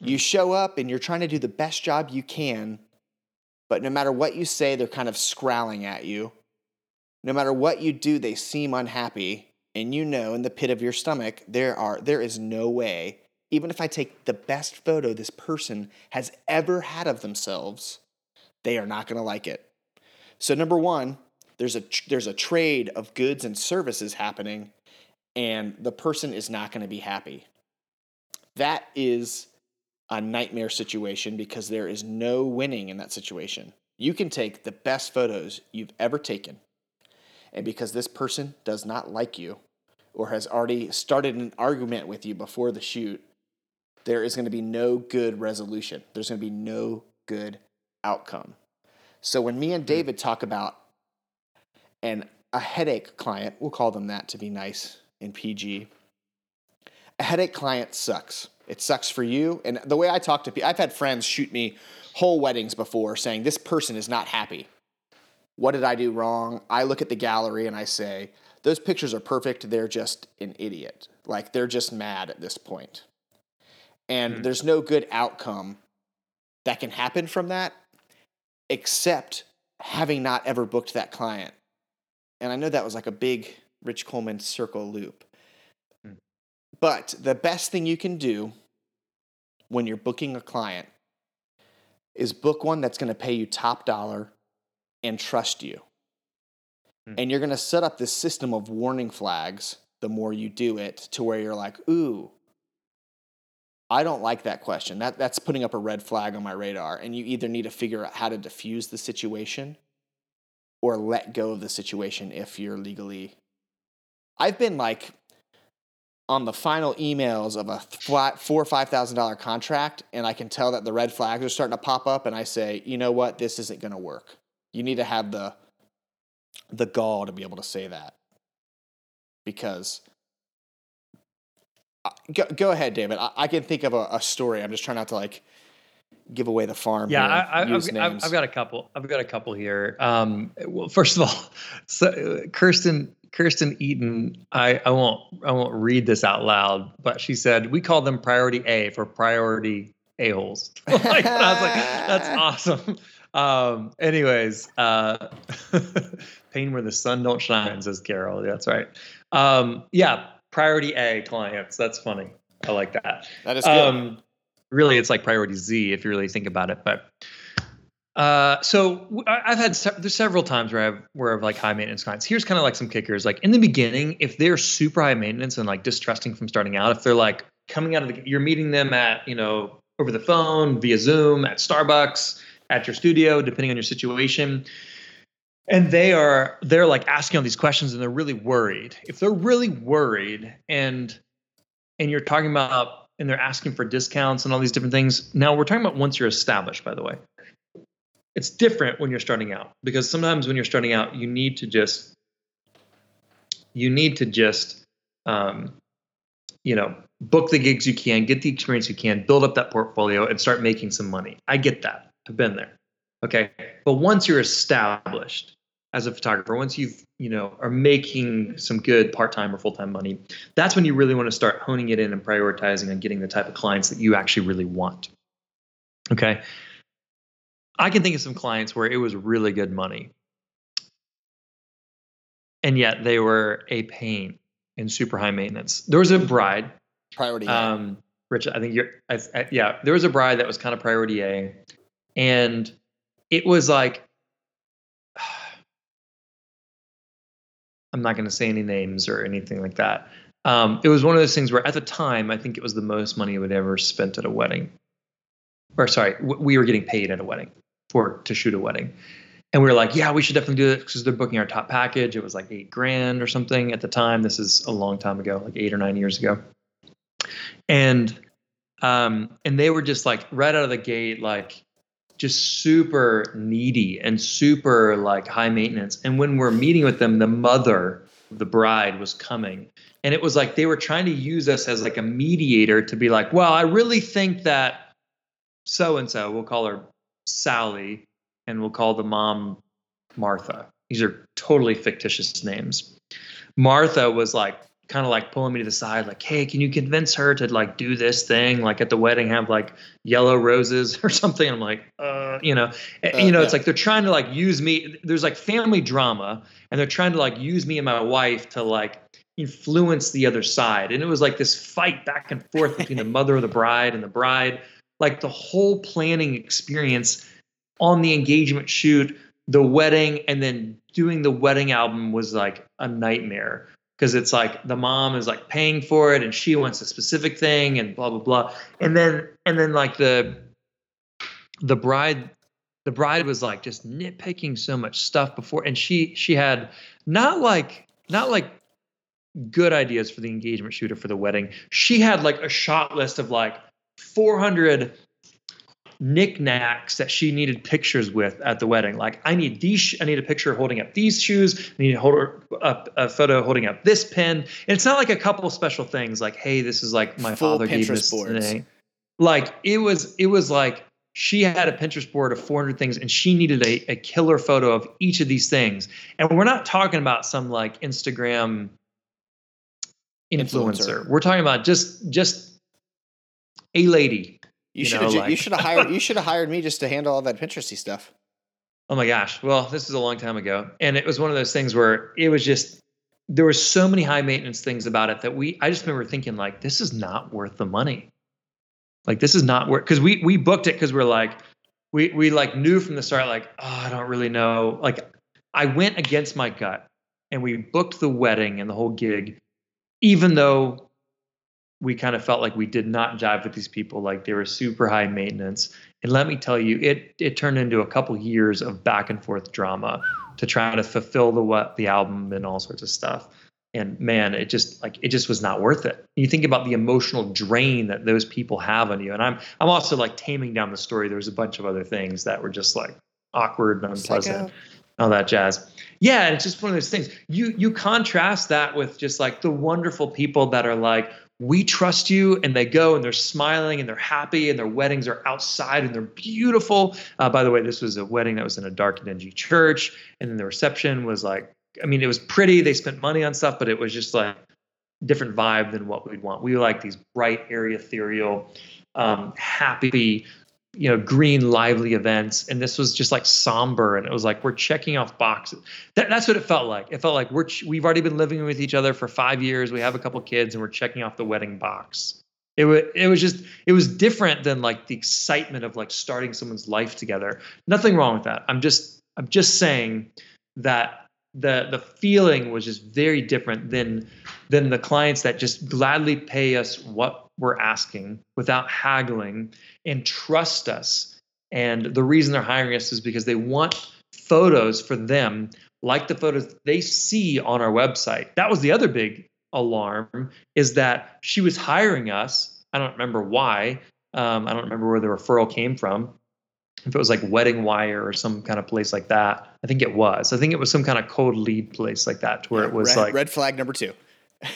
Speaker 2: Hmm.
Speaker 3: You show up and you're trying to do the best job you can, but no matter what you say, they're kind of scowling at you. No matter what you do, they seem unhappy, and you know in the pit of your stomach there are there is no way, even if I take the best photo this person has ever had of themselves, they are not going to like it. So number 1, there's a there's a trade of goods and services happening and the person is not going to be happy. That is a nightmare situation because there is no winning in that situation. You can take the best photos you've ever taken, and because this person does not like you or has already started an argument with you before the shoot, there is going to be no good resolution. There's going to be no good outcome. So when me and hmm. David talk about and a headache client, we'll call them that to be nice in PG. A headache client sucks. It sucks for you. And the way I talk to people, I've had friends shoot me whole weddings before saying, This person is not happy. What did I do wrong? I look at the gallery and I say, Those pictures are perfect. They're just an idiot. Like they're just mad at this point. And
Speaker 2: Hmm.
Speaker 3: there's no good outcome that can happen from that except having not ever booked that client. And I know that was like a big Rich Colington circle loop.
Speaker 2: Hmm.
Speaker 3: But the best thing you can do when you're booking a client is book one that's going to pay you top dollar and trust you.
Speaker 2: Hmm.
Speaker 3: And you're going to set up this system of warning flags the more you do it to where you're like, ooh, I don't like that question. That, that's putting up a red flag on my radar. And you either need to figure out how to diffuse the situation or let go of the situation if you're legally. I've been like on the final emails of a flat four or five thousand dollar contract, and I can tell that the red flags are starting to pop up, and I say, you know what, this isn't going to work. You need to have the the gall to be able to say that because. Go, go ahead, David. I, I can think of a, a story. I'm just trying not to like give away the farm.
Speaker 2: Yeah, I, I, I've,
Speaker 3: use
Speaker 2: I've,
Speaker 3: names.
Speaker 2: I've got a couple. I've got a couple here. Um, well, first of all, so uh, Kirsten Kirsten Eaton. I, I won't I won't read this out loud, but she said we call them priority A for priority a holes. like, I was like, that's awesome. Um, anyways, uh, pain where the sun don't shine, says Carol. That's right. Um, yeah, priority A clients. That's funny. I like that.
Speaker 3: that is good.
Speaker 2: Um, really, it's like priority Z if you really think about it. But uh, so I've had se- there's several times where I've where I've like high maintenance clients. Here's kind of like some kickers. Like in the beginning, if they're super high maintenance and like distrusting from starting out, if they're like coming out of the, you're meeting them at you know over the phone via Zoom at Starbucks at your studio, depending on your situation. And they are they're like asking all these questions and they're really worried. If they're really worried and and you're talking about and they're asking for discounts and all these different things. Now we're talking about once you're established, by the way. It's different when you're starting out because sometimes when you're starting out, you need to just you need to just um, you know book the gigs you can, get the experience you can, build up that portfolio, and start making some money. I get that. I've been there. Okay, but once you're established as a photographer, once you've you know are making some good part-time or full-time money, that's when you really want to start honing it in and prioritizing on getting the type of clients that you actually really want. Okay. I can think of some clients where it was really good money. And yet they were a pain and super high maintenance. There was a bride,
Speaker 3: Priority. A.
Speaker 2: um, Rich, I think you're, I, I, yeah, there was a bride that was kind of priority A. And it was like, I'm not going to say any names or anything like that. Um, it was one of those things where at the time, I think it was the most money would ever spent at a wedding. Or sorry, we were getting paid at a wedding for to shoot a wedding. And we were like, yeah, we should definitely do this because they're booking our top package. It was like eight grand or something at the time. This is a long time ago, like eight or nine years ago. And um, and they were just like right out of the gate, like just super needy and super like high maintenance. And when we're meeting with them, the mother the bride was coming. And it was like they were trying to use us as like a mediator to be like, well, I really think that so and so, we'll call her Sally, and we'll call the mom Martha. These are totally fictitious names. Martha was like kind of like pulling me to the side, like, hey, can you convince her to like do this thing, like at the wedding, have like yellow roses or something? I'm like, uh, you know, uh, you know, yeah. it's like they're trying to like use me. There's like family drama, and they're trying to like use me and my wife to like influence the other side. And it was like this fight back and forth between the mother of the bride and the bride. Like the whole planning experience on the engagement shoot, the wedding, and then doing the wedding album was like a nightmare because it's like the mom is like paying for it and she wants a specific thing and blah blah blah. And then and then like the the bride the bride was like just nitpicking so much stuff before and she she had not like not like good ideas for the engagement shooter for the wedding. She had like a shot list of like 400 knickknacks that she needed pictures with at the wedding. Like, I need these. I need a picture holding up these shoes. I need to hold up a photo holding up this pen. And it's not like a couple special things. Like, hey, this is like my
Speaker 3: Full
Speaker 2: father
Speaker 3: Pinterest
Speaker 2: gave this
Speaker 3: boards.
Speaker 2: thing. Like it was. It was like she had a Pinterest board of 400 things, and she needed a, a killer photo of each of these things. And we're not talking about some like Instagram influencer. influencer. We're talking about just just a lady
Speaker 3: you, should have like, you should have hired you should have hired me just to handle all that Pinteresty stuff.
Speaker 2: Oh my gosh. Well, this is a long time ago. And it was one of those things where it was just there were so many high maintenance things about it that we I just remember thinking like this is not worth the money. Like this is not worth cuz we we booked it cuz we're like we we like knew from the start like oh I don't really know. Like I went against my gut and we booked the wedding and the whole gig even though we kind of felt like we did not jive with these people like they were super high maintenance. And let me tell you it it turned into a couple years of back and forth drama to try to fulfill the what the album and all sorts of stuff. And man it just like it just was not worth it. You think about the emotional drain that those people have on you. And i'm i'm also like taming down the story. There's a bunch of other things that were just like awkward and unpleasant Psycho. all that jazz. Yeah it's just one of those things. You you contrast that with just like the wonderful people that are like we trust you and they go and they're smiling and they're happy and their weddings are outside and they're beautiful. Uh, by the way this was a wedding that was in a dark dingy church and then the reception was like i mean it was pretty. They spent money on stuff but it was just like different vibe than what we'd want. We like these bright airy ethereal um, happy you know green lively events and this was just like somber and it was like we're checking off boxes. That, that's what it felt like. It felt like we're ch- we've already been living with each other for five years we have a couple kids and we're checking off the wedding box. It was it was just it was different than like the excitement of like starting someone's life together. Nothing wrong with that. I'm just i'm just saying that the the feeling was just very different than than the clients that just gladly pay us what we're asking without haggling and trust us. And the reason they're hiring us is because they want photos for them, like the photos they see on our website. That was the other big alarm is that she was hiring us. I don't remember why. Um, I don't remember where the referral came from. If it was like Wedding Wire or some kind of place like that, I think it was. I think it was some kind of cold lead place like that, to where it was
Speaker 3: red,
Speaker 2: like
Speaker 3: red flag number two.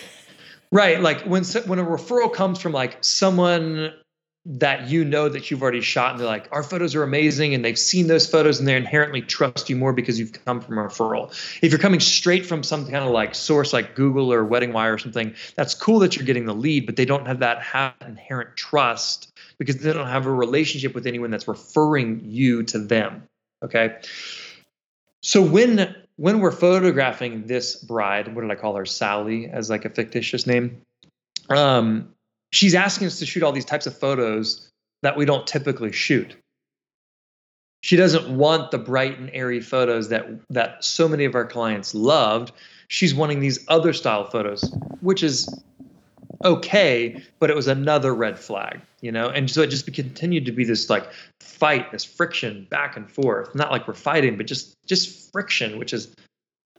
Speaker 2: right, like when when a referral comes from like someone that you know that you've already shot and they're like our photos are amazing and they've seen those photos and they inherently trust you more because you've come from a referral if you're coming straight from some kind of like source like google or wedding wire or something that's cool that you're getting the lead but they don't have that inherent trust because they don't have a relationship with anyone that's referring you to them okay so when when we're photographing this bride what did i call her sally as like a fictitious name um she's asking us to shoot all these types of photos that we don't typically shoot. She doesn't want the bright and airy photos that that so many of our clients loved. She's wanting these other style photos, which is okay, but it was another red flag, you know? And so it just continued to be this like fight, this friction back and forth. Not like we're fighting, but just just friction, which is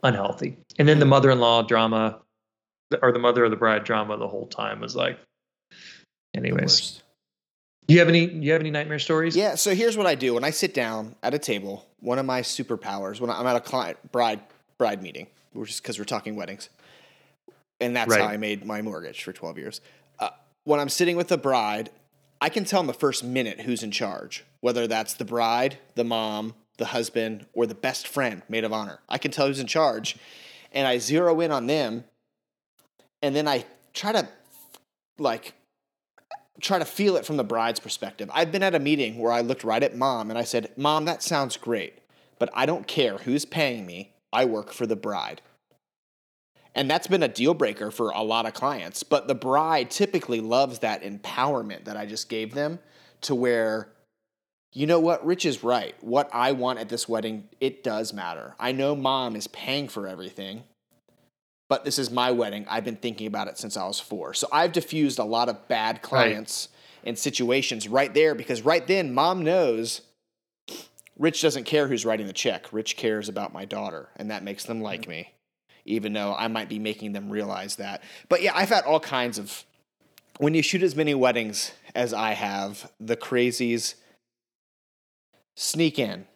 Speaker 2: unhealthy. And then the mm-hmm. mother-in-law drama or the mother of the bride drama the whole time was like Anyways. Do you have any? Do you have any nightmare stories?
Speaker 3: Yeah. So here's what I do when I sit down at a table. One of my superpowers when I'm at a client bride bride meeting, which is because we're talking weddings, and that's
Speaker 2: Right.
Speaker 3: how I made my mortgage for 12 years. Uh, when I'm sitting with the bride, I can tell in the first minute who's in charge, whether that's the bride, the mom, the husband, or the best friend, maid of honor. I can tell who's in charge, and I zero in on them, and then I try to like try to feel it from the bride's perspective. I've been at a meeting where I looked right at mom and I said, "Mom, that sounds great, but I don't care who's paying me. I work for the bride." And that's been a deal breaker for a lot of clients, but the bride typically loves that empowerment that I just gave them to where you know what, Rich is right. What I want at this wedding, it does matter. I know mom is paying for everything, but this is my wedding. I've been thinking about it since I was four. So I've diffused a lot of bad clients and situations right there because right then, mom knows Rich doesn't care who's writing the check. Rich cares about my daughter, and that makes them like mm. me, even though I might be making them realize that. But yeah, I've had all kinds of. When you shoot as many weddings as I have, the crazies sneak in.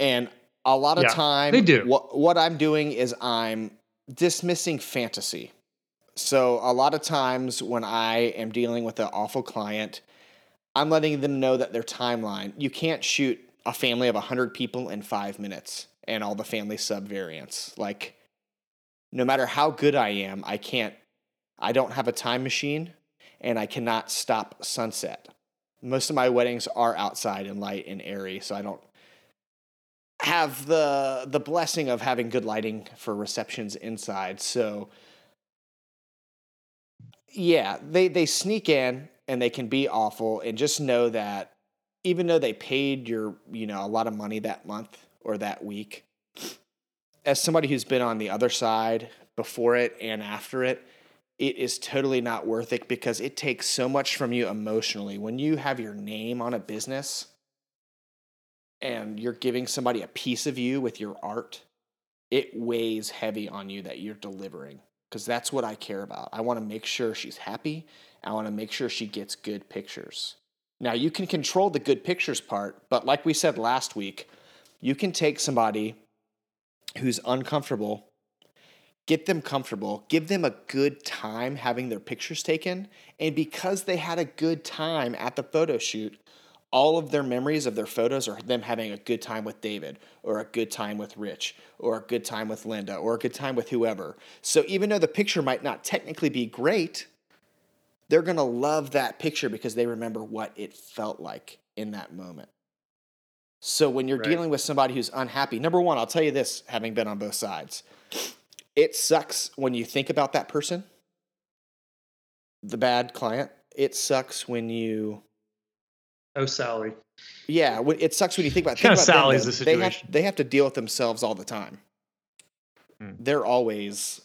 Speaker 3: And a lot of
Speaker 2: Yeah,
Speaker 3: time,
Speaker 2: they do.
Speaker 3: What, what I'm doing is I'm dismissing fantasy. So a lot of times when I am dealing with an awful client, I'm letting them know that their timeline, you can't shoot a family of 100 people in five minutes and all the family subvariants. Like, no matter how good I am, I can't, I don't have a time machine and I cannot stop sunset. Most of my weddings are outside and light and airy, so I don't have the the blessing of having good lighting for receptions inside. So yeah, they they sneak in and they can be awful and just know that even though they paid your, you know, a lot of money that month or that week, as somebody who's been on the other side before it and after it, it is totally not worth it because it takes so much from you emotionally. When you have your name on a business and you're giving somebody a piece of you with your art, it weighs heavy on you that you're delivering because that's what I care about. I want to make sure she's happy. I want to make sure she gets good pictures. Now, you can control the good pictures part, but like we said last week, you can take somebody who's uncomfortable, get them comfortable, give them a good time having their pictures taken, and because they had a good time at the photo shoot, all of their memories of their photos are them having a good time with David or a good time with Rich or a good time with Linda or a good time with whoever. So even though the picture might not technically be great, they're going to love that picture because they remember what it felt like in that moment. So when you're
Speaker 2: Right.
Speaker 3: dealing with somebody who's unhappy, number one, I'll tell you this, having been on both sides, it sucks when you think about that person, the bad client. It sucks when you
Speaker 2: Oh, Sally.
Speaker 3: Yeah, it sucks when you think about.
Speaker 2: Kinda
Speaker 3: about them,
Speaker 2: Sally's the
Speaker 3: They have
Speaker 2: situation.
Speaker 3: they have to deal with themselves all the time.
Speaker 2: Hmm.
Speaker 3: They're always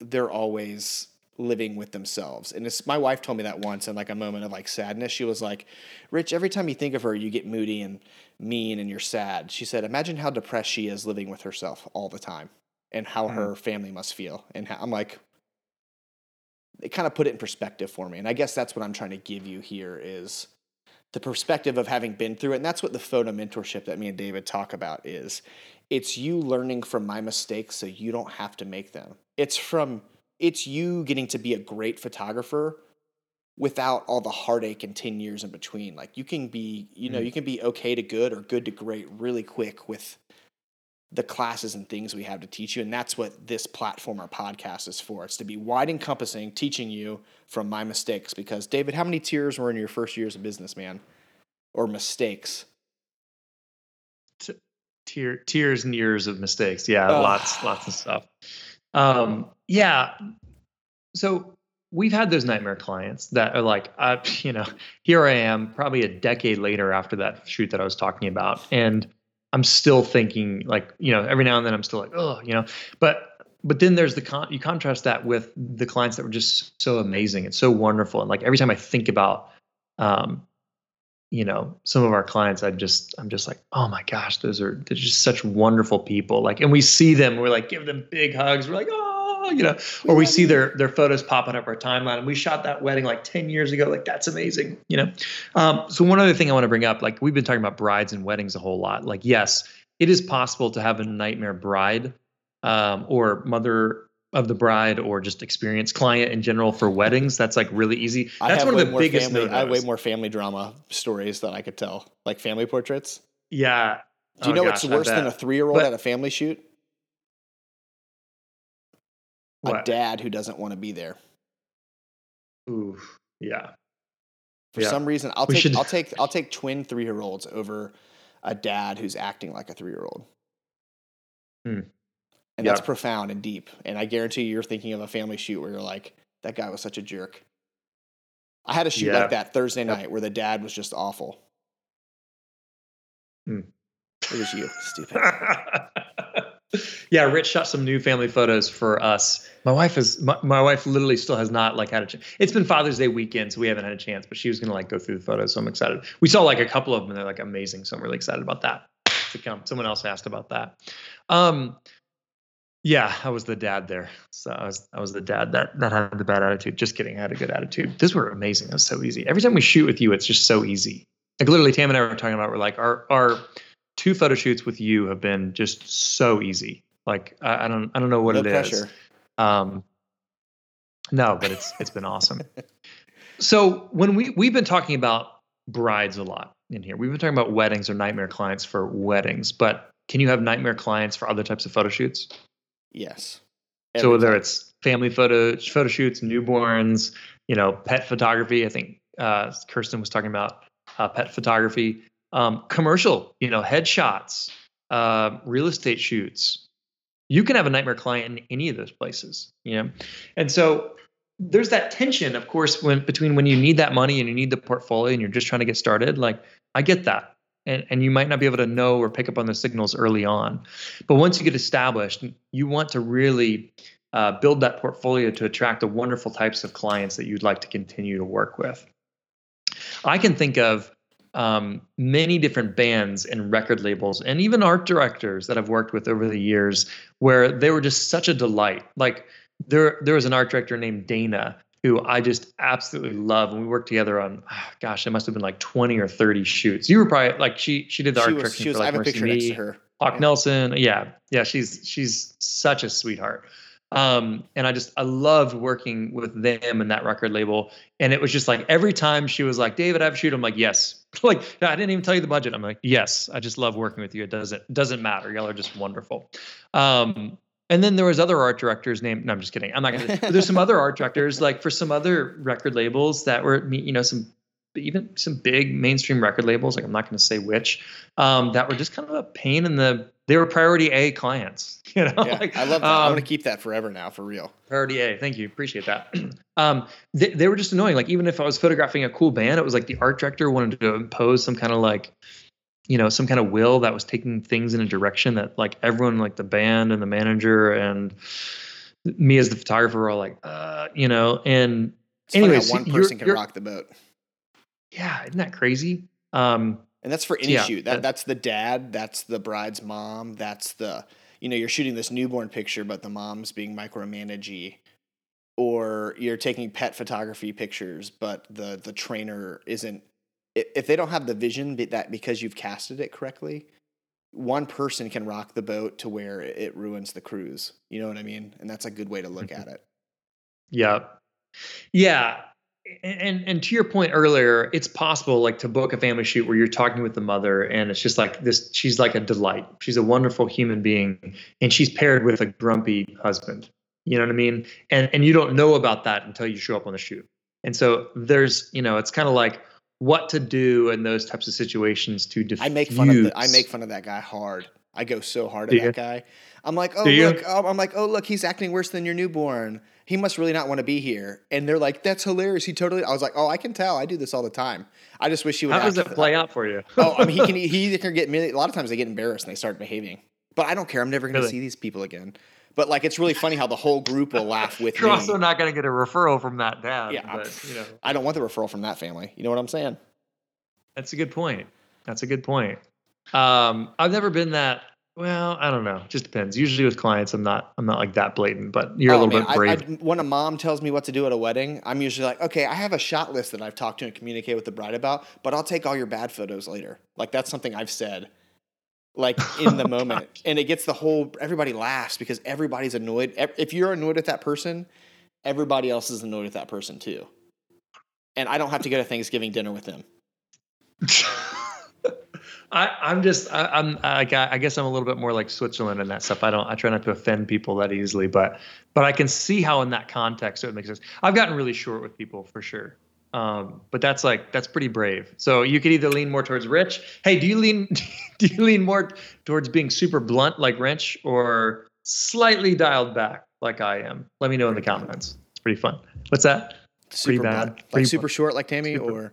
Speaker 3: they're always living with themselves, and my wife told me that once in like a moment of like sadness. She was like, "Rich, every time you think of her, you get moody and mean, and you're sad." She said, "Imagine how depressed she is living with herself all the time, and how
Speaker 2: Hmm.
Speaker 3: her family must feel." And how, I'm like. It kind of put it in perspective for me, and I guess that's what I'm trying to give you here is the perspective of having been through it and that's what the photo mentorship that me and david talk about is it's you learning from my mistakes so you don't have to make them it's from it's you getting to be a great photographer without all the heartache and 10 years in between like you can be you know
Speaker 2: Mm.
Speaker 3: you can be okay to good or good to great really quick with the classes and things we have to teach you and that's what this platform or podcast is for it's to be wide encompassing teaching you from my mistakes because david how many tears were in your first years of business man or mistakes
Speaker 2: Tear, tears and years of mistakes. Yeah,
Speaker 3: Ugh.
Speaker 2: lots, lots of stuff. Um, yeah. So we've had those nightmare clients that are like, uh, you know, here I am, probably a decade later after that shoot that I was talking about, and I'm still thinking like, you know, every now and then I'm still like, oh, you know, but but then there's the con- you contrast that with the clients that were just so amazing and so wonderful, and like every time I think about um, you know some of our clients i just i'm just like oh my gosh those are they're just such wonderful people like and we see them we're like give them big hugs we're like oh you know, or we see their their photos popping up our timeline. And we shot that wedding like 10 years ago. Like that's amazing, you know. Um, so one other thing I want to bring up, like we've been talking about brides and weddings a whole lot. Like, yes, it is possible to have a nightmare bride um, or mother of the bride or just experienced client in general for weddings. That's like really easy. That's one of the biggest.
Speaker 3: Family,
Speaker 2: no-nos.
Speaker 3: I have way more family drama stories that I could tell, like family portraits.
Speaker 2: Yeah.
Speaker 3: Do you
Speaker 2: Oh,
Speaker 3: know
Speaker 2: gosh,
Speaker 3: what's worse than a three year old
Speaker 2: But-
Speaker 3: at a family shoot? A dad who doesn't want to be there.
Speaker 2: Ooh, yeah.
Speaker 3: For
Speaker 2: Yeah.
Speaker 3: some reason, I'll
Speaker 2: We
Speaker 3: take
Speaker 2: should-
Speaker 3: I'll take I'll take twin three year olds over a dad who's acting like a three year old.
Speaker 2: Hmm.
Speaker 3: And that's profound and deep. And I guarantee you, you're thinking of a family shoot where you're like, that guy was such a jerk. I had a shoot
Speaker 2: Yeah.
Speaker 3: like that Thursday
Speaker 2: Yep.
Speaker 3: night where the dad was just awful.
Speaker 2: Hmm.
Speaker 3: It was you, stupid.
Speaker 2: yeah, Rich shot some new family photos for us. My wife is my, my wife literally still has not like had a chance. It's been Father's Day weekend, so we haven't had a chance, but she was gonna like go through the photos, so I'm excited. We saw like a couple of them and they're like amazing, so I'm really excited about that to come. Someone else asked about that. Um yeah, I was the dad there. So I was I was the dad that that had the bad attitude. Just kidding, I had a good attitude. These were amazing. It was so easy. Every time we shoot with you, it's just so easy. Like literally Tam and I were talking about we're like our our two photo shoots with you have been just so easy. Like I, I don't I don't know what
Speaker 3: no
Speaker 2: it is.
Speaker 3: pressure.
Speaker 2: Um, no, but it's it's been awesome. So when we we've been talking about brides a lot in here, we've been talking about weddings or nightmare clients for weddings. But can you have nightmare clients for other types of photo shoots?
Speaker 3: Yes.
Speaker 2: so whether
Speaker 3: time.
Speaker 2: it's family photo photo shoots, newborns, you know, pet photography. I think uh, Kirsten was talking about uh, pet photography, um, commercial, you know, headshots, uh, real estate shoots. You can have a nightmare client in any of those places, you know, and so there's that tension, of course, when between when you need that money and you need the portfolio and you're just trying to get started. Like I get that. And, and you might not be able to know or pick up on the signals early on. But once you get established, you want to really uh, build that portfolio to attract the wonderful types of clients that you'd like to continue to work with. I can think of um, many different bands and record labels and even art directors that I've worked with over the years where they were just such a delight. Like there, there was an art director named Dana who I just absolutely love, and we worked together on, ah, gosh, it must have been like twenty or thirty shoots. You were probably like she, she did the art direction
Speaker 3: she was,
Speaker 2: for
Speaker 3: I
Speaker 2: like
Speaker 3: have a
Speaker 2: Mercy
Speaker 3: picture next
Speaker 2: Me.
Speaker 3: to her.
Speaker 2: Hawk
Speaker 3: Yeah.
Speaker 2: Nelson. Yeah. Yeah. She's she's such a sweetheart. Um, and I just I loved working with them and that record label. And it was just like every time she was like, David, I have a shoot. I'm like, yes. like I didn't even tell you the budget. I'm like, yes, I just love working with you. It doesn't doesn't matter. Y'all are just wonderful. Um, and then there was other art directors named. No, I'm just kidding. I'm not gonna. there's some other art directors like for some other record labels that were you know some even some big mainstream record labels. Like I'm not going to say which um, that were just kind of a pain in the. They were priority A clients. You know,
Speaker 3: Yeah,
Speaker 2: like,
Speaker 3: I love that. I'm
Speaker 2: um,
Speaker 3: gonna keep that forever now, for real.
Speaker 2: Priority A. Thank you. Appreciate that. um, they, they were just annoying. Like even if I was photographing a cool band, it was like the art director wanted to impose some kind of like, you know, some kind of will that was taking things in a direction that like everyone, like the band and the manager and me as the photographer, were all like, uh, you know. And
Speaker 3: It's funny
Speaker 2: anyways,
Speaker 3: how one
Speaker 2: you're-
Speaker 3: person can
Speaker 2: you're-
Speaker 3: rock the boat.
Speaker 2: yeah, isn't that crazy? Um,
Speaker 3: And that's for any
Speaker 2: Yeah,
Speaker 3: shoot. That
Speaker 2: that-
Speaker 3: that's the dad, that's the bride's mom, that's the you know, you're shooting this newborn picture, but the mom's being micromanagey. Or you're taking pet photography pictures, but the the trainer isn't if they don't have the vision that because you've casted it correctly, one person can rock the boat to where it- ruins the cruise. You know what I mean? And that's a good way to look
Speaker 2: Mhm.
Speaker 3: at it.
Speaker 2: Yeah. Yeah. And and to your point earlier, it's possible like to book a family shoot where you're talking with the mother and it's just like this she's like a delight. She's a wonderful human being and she's paired with a grumpy husband. You know what I mean? And and you don't know about that until you show up on the shoot. And so there's, you know, it's kind of like what to do in those types of situations to diffuse.
Speaker 3: I make fun of the, I make fun of that guy hard. I go so hard
Speaker 2: Do
Speaker 3: at
Speaker 2: you?
Speaker 3: that guy. I'm like, oh
Speaker 2: Do
Speaker 3: look, oh, I'm like, oh look, he's acting worse than your newborn. He must really not want to be here. And they're like, that's hilarious. He totally. I was like, oh, I can tell. I do this all the time. I just wish he would.
Speaker 2: How does it play out for you?
Speaker 3: oh, I mean, he can. He can get. A lot of times they get embarrassed and they start behaving. But I don't care. I'm never going to
Speaker 2: Really?
Speaker 3: see these people again. But like, it's really funny how the whole group will laugh with
Speaker 2: You're
Speaker 3: me.
Speaker 2: also not going to get a referral from that dad.
Speaker 3: Yeah,
Speaker 2: but, you know.
Speaker 3: I don't want the referral from that family. You know what I'm saying?
Speaker 2: That's a good point. That's a good point. Um, I've never been that. well, I don't know. Just depends. Usually with clients, I'm not. I'm not like that blatant, but you're a
Speaker 3: Oh,
Speaker 2: little
Speaker 3: man,
Speaker 2: bit brave.
Speaker 3: I, I, when a mom tells me what to do at a wedding, I'm usually like, okay, I have a shot list that I've talked to and communicated with the bride about, but I'll take all your bad photos later. Like that's something I've said, like in the oh, moment, and it gets the whole everybody laughs because everybody's annoyed. If you're annoyed with that person, everybody else is annoyed with that person too. And I don't have to go to Thanksgiving dinner with them.
Speaker 2: I, I'm just. I, I'm. I, I guess I'm a little bit more like Switzerland and that stuff. I don't. I try not to offend people that easily, but but I can see how in that context it would make sense. I've gotten really short with people for sure. Um, but that's like that's pretty brave. So you could either lean more towards Rich. Hey, do you lean do you lean more towards being super blunt like Rich, or slightly dialed back like I am? Let me know in the comments. It's pretty fun. What's that?
Speaker 3: Super
Speaker 2: bad.
Speaker 3: blunt. like
Speaker 2: Pretty
Speaker 3: super
Speaker 2: blunt.
Speaker 3: short, like Tammy,
Speaker 2: Super-
Speaker 3: or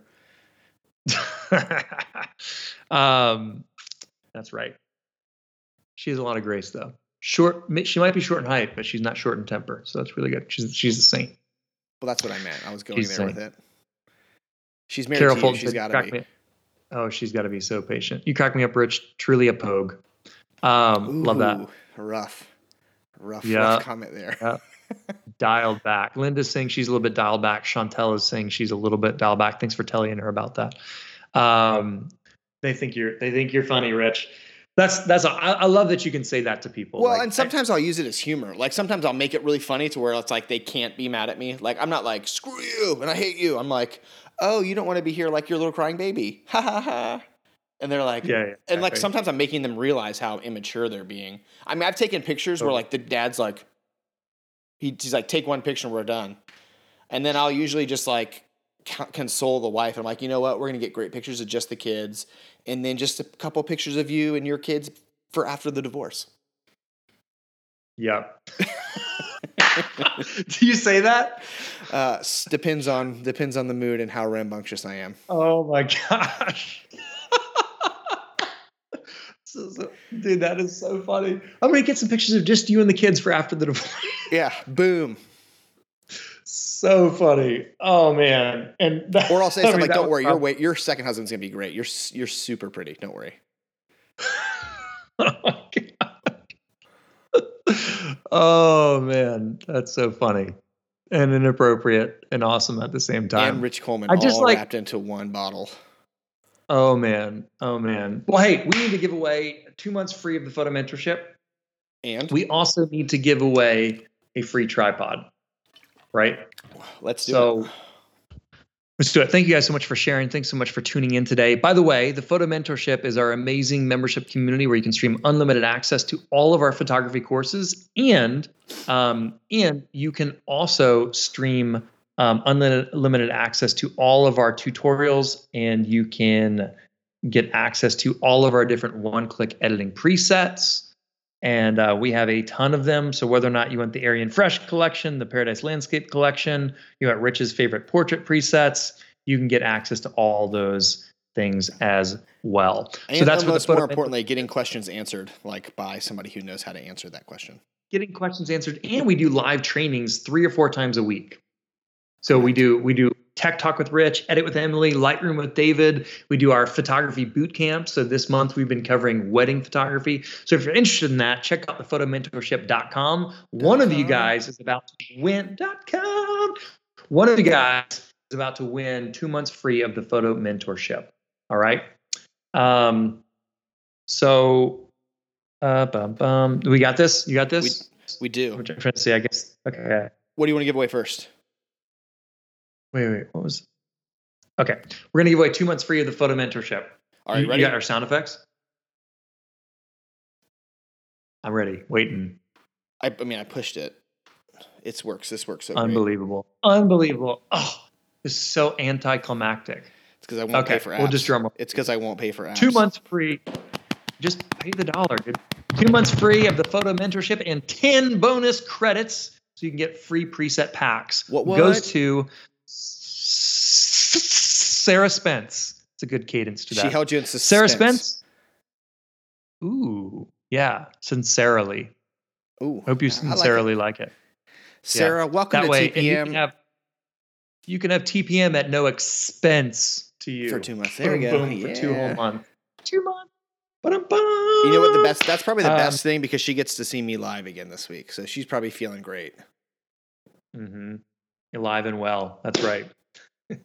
Speaker 2: um, that's right. She has a lot of grace, though. Short. She might be short in height, but she's not short in temper. So that's really good. She's she's a saint.
Speaker 3: well, that's what I meant. I was going
Speaker 2: She's
Speaker 3: there with it. She's married
Speaker 2: Carol
Speaker 3: to you.
Speaker 2: Fulton
Speaker 3: She's got to
Speaker 2: "Crack
Speaker 3: be.
Speaker 2: me- Oh, she's got to be so patient. You crack me up, Rich. Truly a pogue. Um, love that.
Speaker 3: Rough, rough,
Speaker 2: Yeah.
Speaker 3: rough comment there.
Speaker 2: Yeah. dialed back. Linda's saying she's a little bit dialed back. Chantel is saying she's a little bit dialed back. Thanks for telling her about that. Um, they think you're they think you're funny, Rich. That's that's I, I love that you can say that to people.
Speaker 3: Well,
Speaker 2: Like,
Speaker 3: and sometimes I'll use it as humor. Like sometimes I'll make it really funny to where it's like they can't be mad at me. Like I'm not like screw you and I hate you. I'm like, oh, you don't want to be here like your little crying baby. Ha ha ha. And they're like,
Speaker 2: Yeah, yeah,
Speaker 3: and like sometimes I'm making them realize how immature they're being. I mean, I've taken pictures where like the dad's like, he, he's like, take one picture and we're done. And then I'll usually just like console the wife. I'm like, you know what? We're gonna get great pictures of just the kids, and then just a couple pictures of you and your kids for after the divorce.
Speaker 2: Yep. Do you say that?
Speaker 3: Uh, depends on depends on the mood and how rambunctious I am.
Speaker 2: Oh my gosh. Dude, that is so funny. I'm gonna get some pictures of just you and the kids for after the divorce.
Speaker 3: Yeah, boom.
Speaker 2: so funny. Oh man. And that,
Speaker 3: Or I'll say
Speaker 2: I
Speaker 3: something
Speaker 2: mean,
Speaker 3: like, "Don't worry, your wait, your second husband's gonna be great. You're you're super pretty. Don't worry."
Speaker 2: oh my god. Oh man, that's so funny and inappropriate and awesome at the same time.
Speaker 3: and Rich Colington
Speaker 2: I just
Speaker 3: all
Speaker 2: like-
Speaker 3: wrapped into one bottle.
Speaker 2: Oh man, oh man. Well, hey, we need to give away two months free of the photo mentorship.
Speaker 3: And
Speaker 2: We also need to give away a free tripod, right?
Speaker 3: let's do
Speaker 2: So
Speaker 3: it.
Speaker 2: Let's do it. Thank you guys so much for sharing. Thanks so much for tuning in today. By the way, the Photo Mentorship is our amazing membership community where you can stream unlimited access to all of our photography courses, and um, and you can also stream um, unlimited access to all of our tutorials, and you can get access to all of our different one-click editing presets. And uh, we have a ton of them. So whether or not you want the Aryan Fresh collection, the Paradise Landscape collection, you want Rich's favorite portrait presets, you can get access to all those things as well.
Speaker 3: And
Speaker 2: so that's what the photo
Speaker 3: more importantly, getting questions answered like by somebody who knows how to answer that question.
Speaker 2: getting questions answered, and we do live trainings three or four times a week. So we do we do tech talk with Rich, edit with Emily, Lightroom with David. We do our photography boot camp. So this month we've been covering wedding photography. So if you're interested in that, check out the photomentorship.com. One of you guys is about to win .com. One of you guys is about to win two months free of the photo mentorship. All right. Um, so uh, bum, bum. we got this. You got this.
Speaker 3: We do.
Speaker 2: I'm trying to see. I guess. Okay.
Speaker 3: What do you want to give away first?
Speaker 2: Wait, wait. What was? Okay, we're gonna give away two months free of the photo mentorship.
Speaker 3: All right,
Speaker 2: you,
Speaker 3: ready?
Speaker 2: You got our sound effects. I'm ready. Waiting.
Speaker 3: I, I mean, I pushed it. It works. This works so great.
Speaker 2: Unbelievable. Unbelievable. Oh, this is so anticlimactic.
Speaker 3: It's because I won't
Speaker 2: Okay,
Speaker 3: pay for apps.
Speaker 2: we'll just drum roll.
Speaker 3: It's because I won't pay for apps.
Speaker 2: Two months free. Just pay the dollar, dude. Two months free of the photo mentorship and 10 bonus credits so you can get free preset packs.
Speaker 3: What- what?
Speaker 2: Goes to Sarah Spence. It's a good cadence to that.
Speaker 3: She held you in suspense.
Speaker 2: Sarah Spence. Ooh, yeah, sincerely.
Speaker 3: Ooh,
Speaker 2: Hope you
Speaker 3: I like
Speaker 2: sincerely like it.
Speaker 3: Sarah, welcome
Speaker 2: That
Speaker 3: to
Speaker 2: way, and you
Speaker 3: TPM
Speaker 2: can have you can have TPM at no expense to you
Speaker 3: for two months. There we go.
Speaker 2: boom, for two whole months. Two months. Ba-dum-bum.
Speaker 3: You know what the best? That's probably the
Speaker 2: Um,
Speaker 3: best thing because she gets to see me live again this week, so she's probably feeling great.
Speaker 2: Mm-hmm. Alive and well. That's right.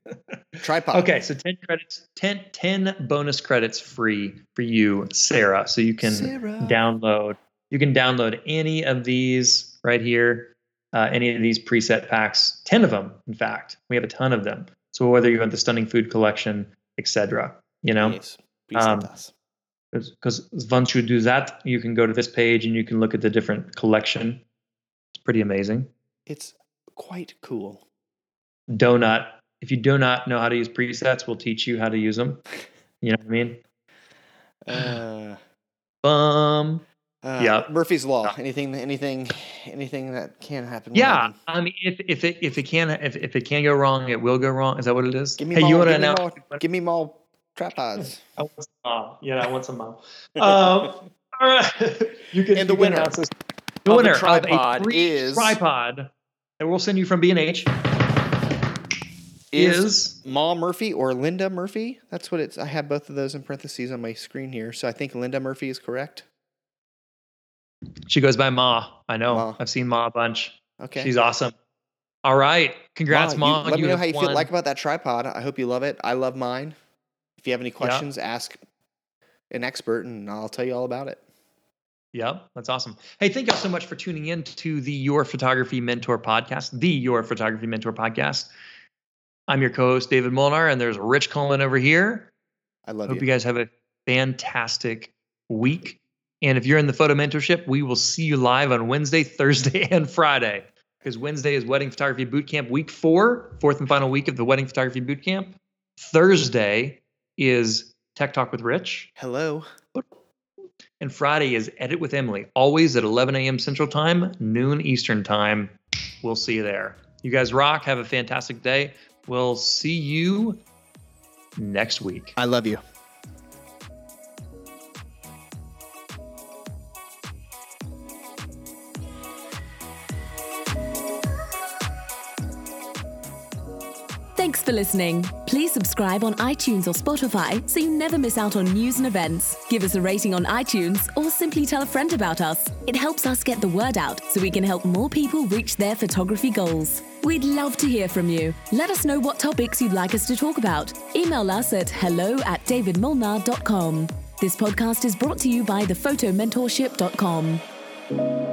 Speaker 3: Tripod.
Speaker 2: Okay, so 10 credits, 10, 10 bonus credits free for you, Sarah. So you can
Speaker 3: Sarah.
Speaker 2: download you can download any of these right here, uh, any of these preset packs, 10 of them, in fact. We have a ton of them. So whether you want the stunning food collection, etc. You know,
Speaker 3: Please, please
Speaker 2: Um, because once you do that, you can go to this page and you can look at the different collection. It's pretty amazing.
Speaker 3: It's quite cool.
Speaker 2: Donut. If you do not know how to use presets, we'll teach you how to use them. You know what I mean?
Speaker 3: Uh,
Speaker 2: Bum.
Speaker 3: uh,
Speaker 2: Yeah.
Speaker 3: Murphy's Law. Anything, anything, anything that can happen.
Speaker 2: Yeah,
Speaker 3: happen.
Speaker 2: I mean, if if it if it can if, if it can go wrong, it will go wrong. Is that what it is?
Speaker 3: Give me
Speaker 2: hey,
Speaker 3: more,
Speaker 2: you want to
Speaker 3: give me
Speaker 2: announce?
Speaker 3: more, give me more tripods.
Speaker 2: I want some mom. Yeah, I want some mom. Um, all right, you can.
Speaker 3: And the winner
Speaker 2: this. The
Speaker 3: of the
Speaker 2: winner
Speaker 3: tripod
Speaker 2: of a free
Speaker 3: is-
Speaker 2: tripod that we'll send you from B and H
Speaker 3: Is,
Speaker 2: is
Speaker 3: Ma Murphy or Linda Murphy? That's what it's. I have both of those in parentheses on my screen here, so I think Linda Murphy is correct.
Speaker 2: she goes by Ma. I know.
Speaker 3: Ma.
Speaker 2: I've seen Ma a bunch.
Speaker 3: Okay.
Speaker 2: She's awesome. All right, congrats,
Speaker 3: Ma,
Speaker 2: Ma.
Speaker 3: you- let me know how you feel like about that tripod. I hope you love it. I love mine. If you have any questions, ask an expert, and I'll tell you all about it.
Speaker 2: Yep, that's awesome. Hey, thank y'all so much for tuning in to the Your Photography Mentor podcast, the Your Photography Mentor podcast. I'm your co-host David Molnar, and there's Rich Colington over here.
Speaker 3: I love you.
Speaker 2: Hope
Speaker 3: you.
Speaker 2: you guys have a fantastic week. And if you're in the photo mentorship, we will see you live on Wednesday, Thursday, and Friday. Because Wednesday is Wedding Photography Bootcamp week four, fourth and final week of the Wedding Photography Bootcamp. Thursday is Tech Talk with Rich.
Speaker 3: Hello.
Speaker 2: And Friday is Edit with Emily, always at 11 a.m. Central Time, noon Eastern Time. We'll see you there. You guys rock. Have a fantastic day. We'll see you next week.
Speaker 3: I love you.
Speaker 1: Listening. Please subscribe on iTunes or Spotify so you never miss out on news and events. Give us a rating on iTunes or simply tell a friend about us. It helps us get the word out so we can help more people reach their photography goals. We'd love to hear from you. Let us know what topics you'd like us to talk about. Email us at hello at davidmolnar.com. This podcast is brought to you by thephotomentorship.com.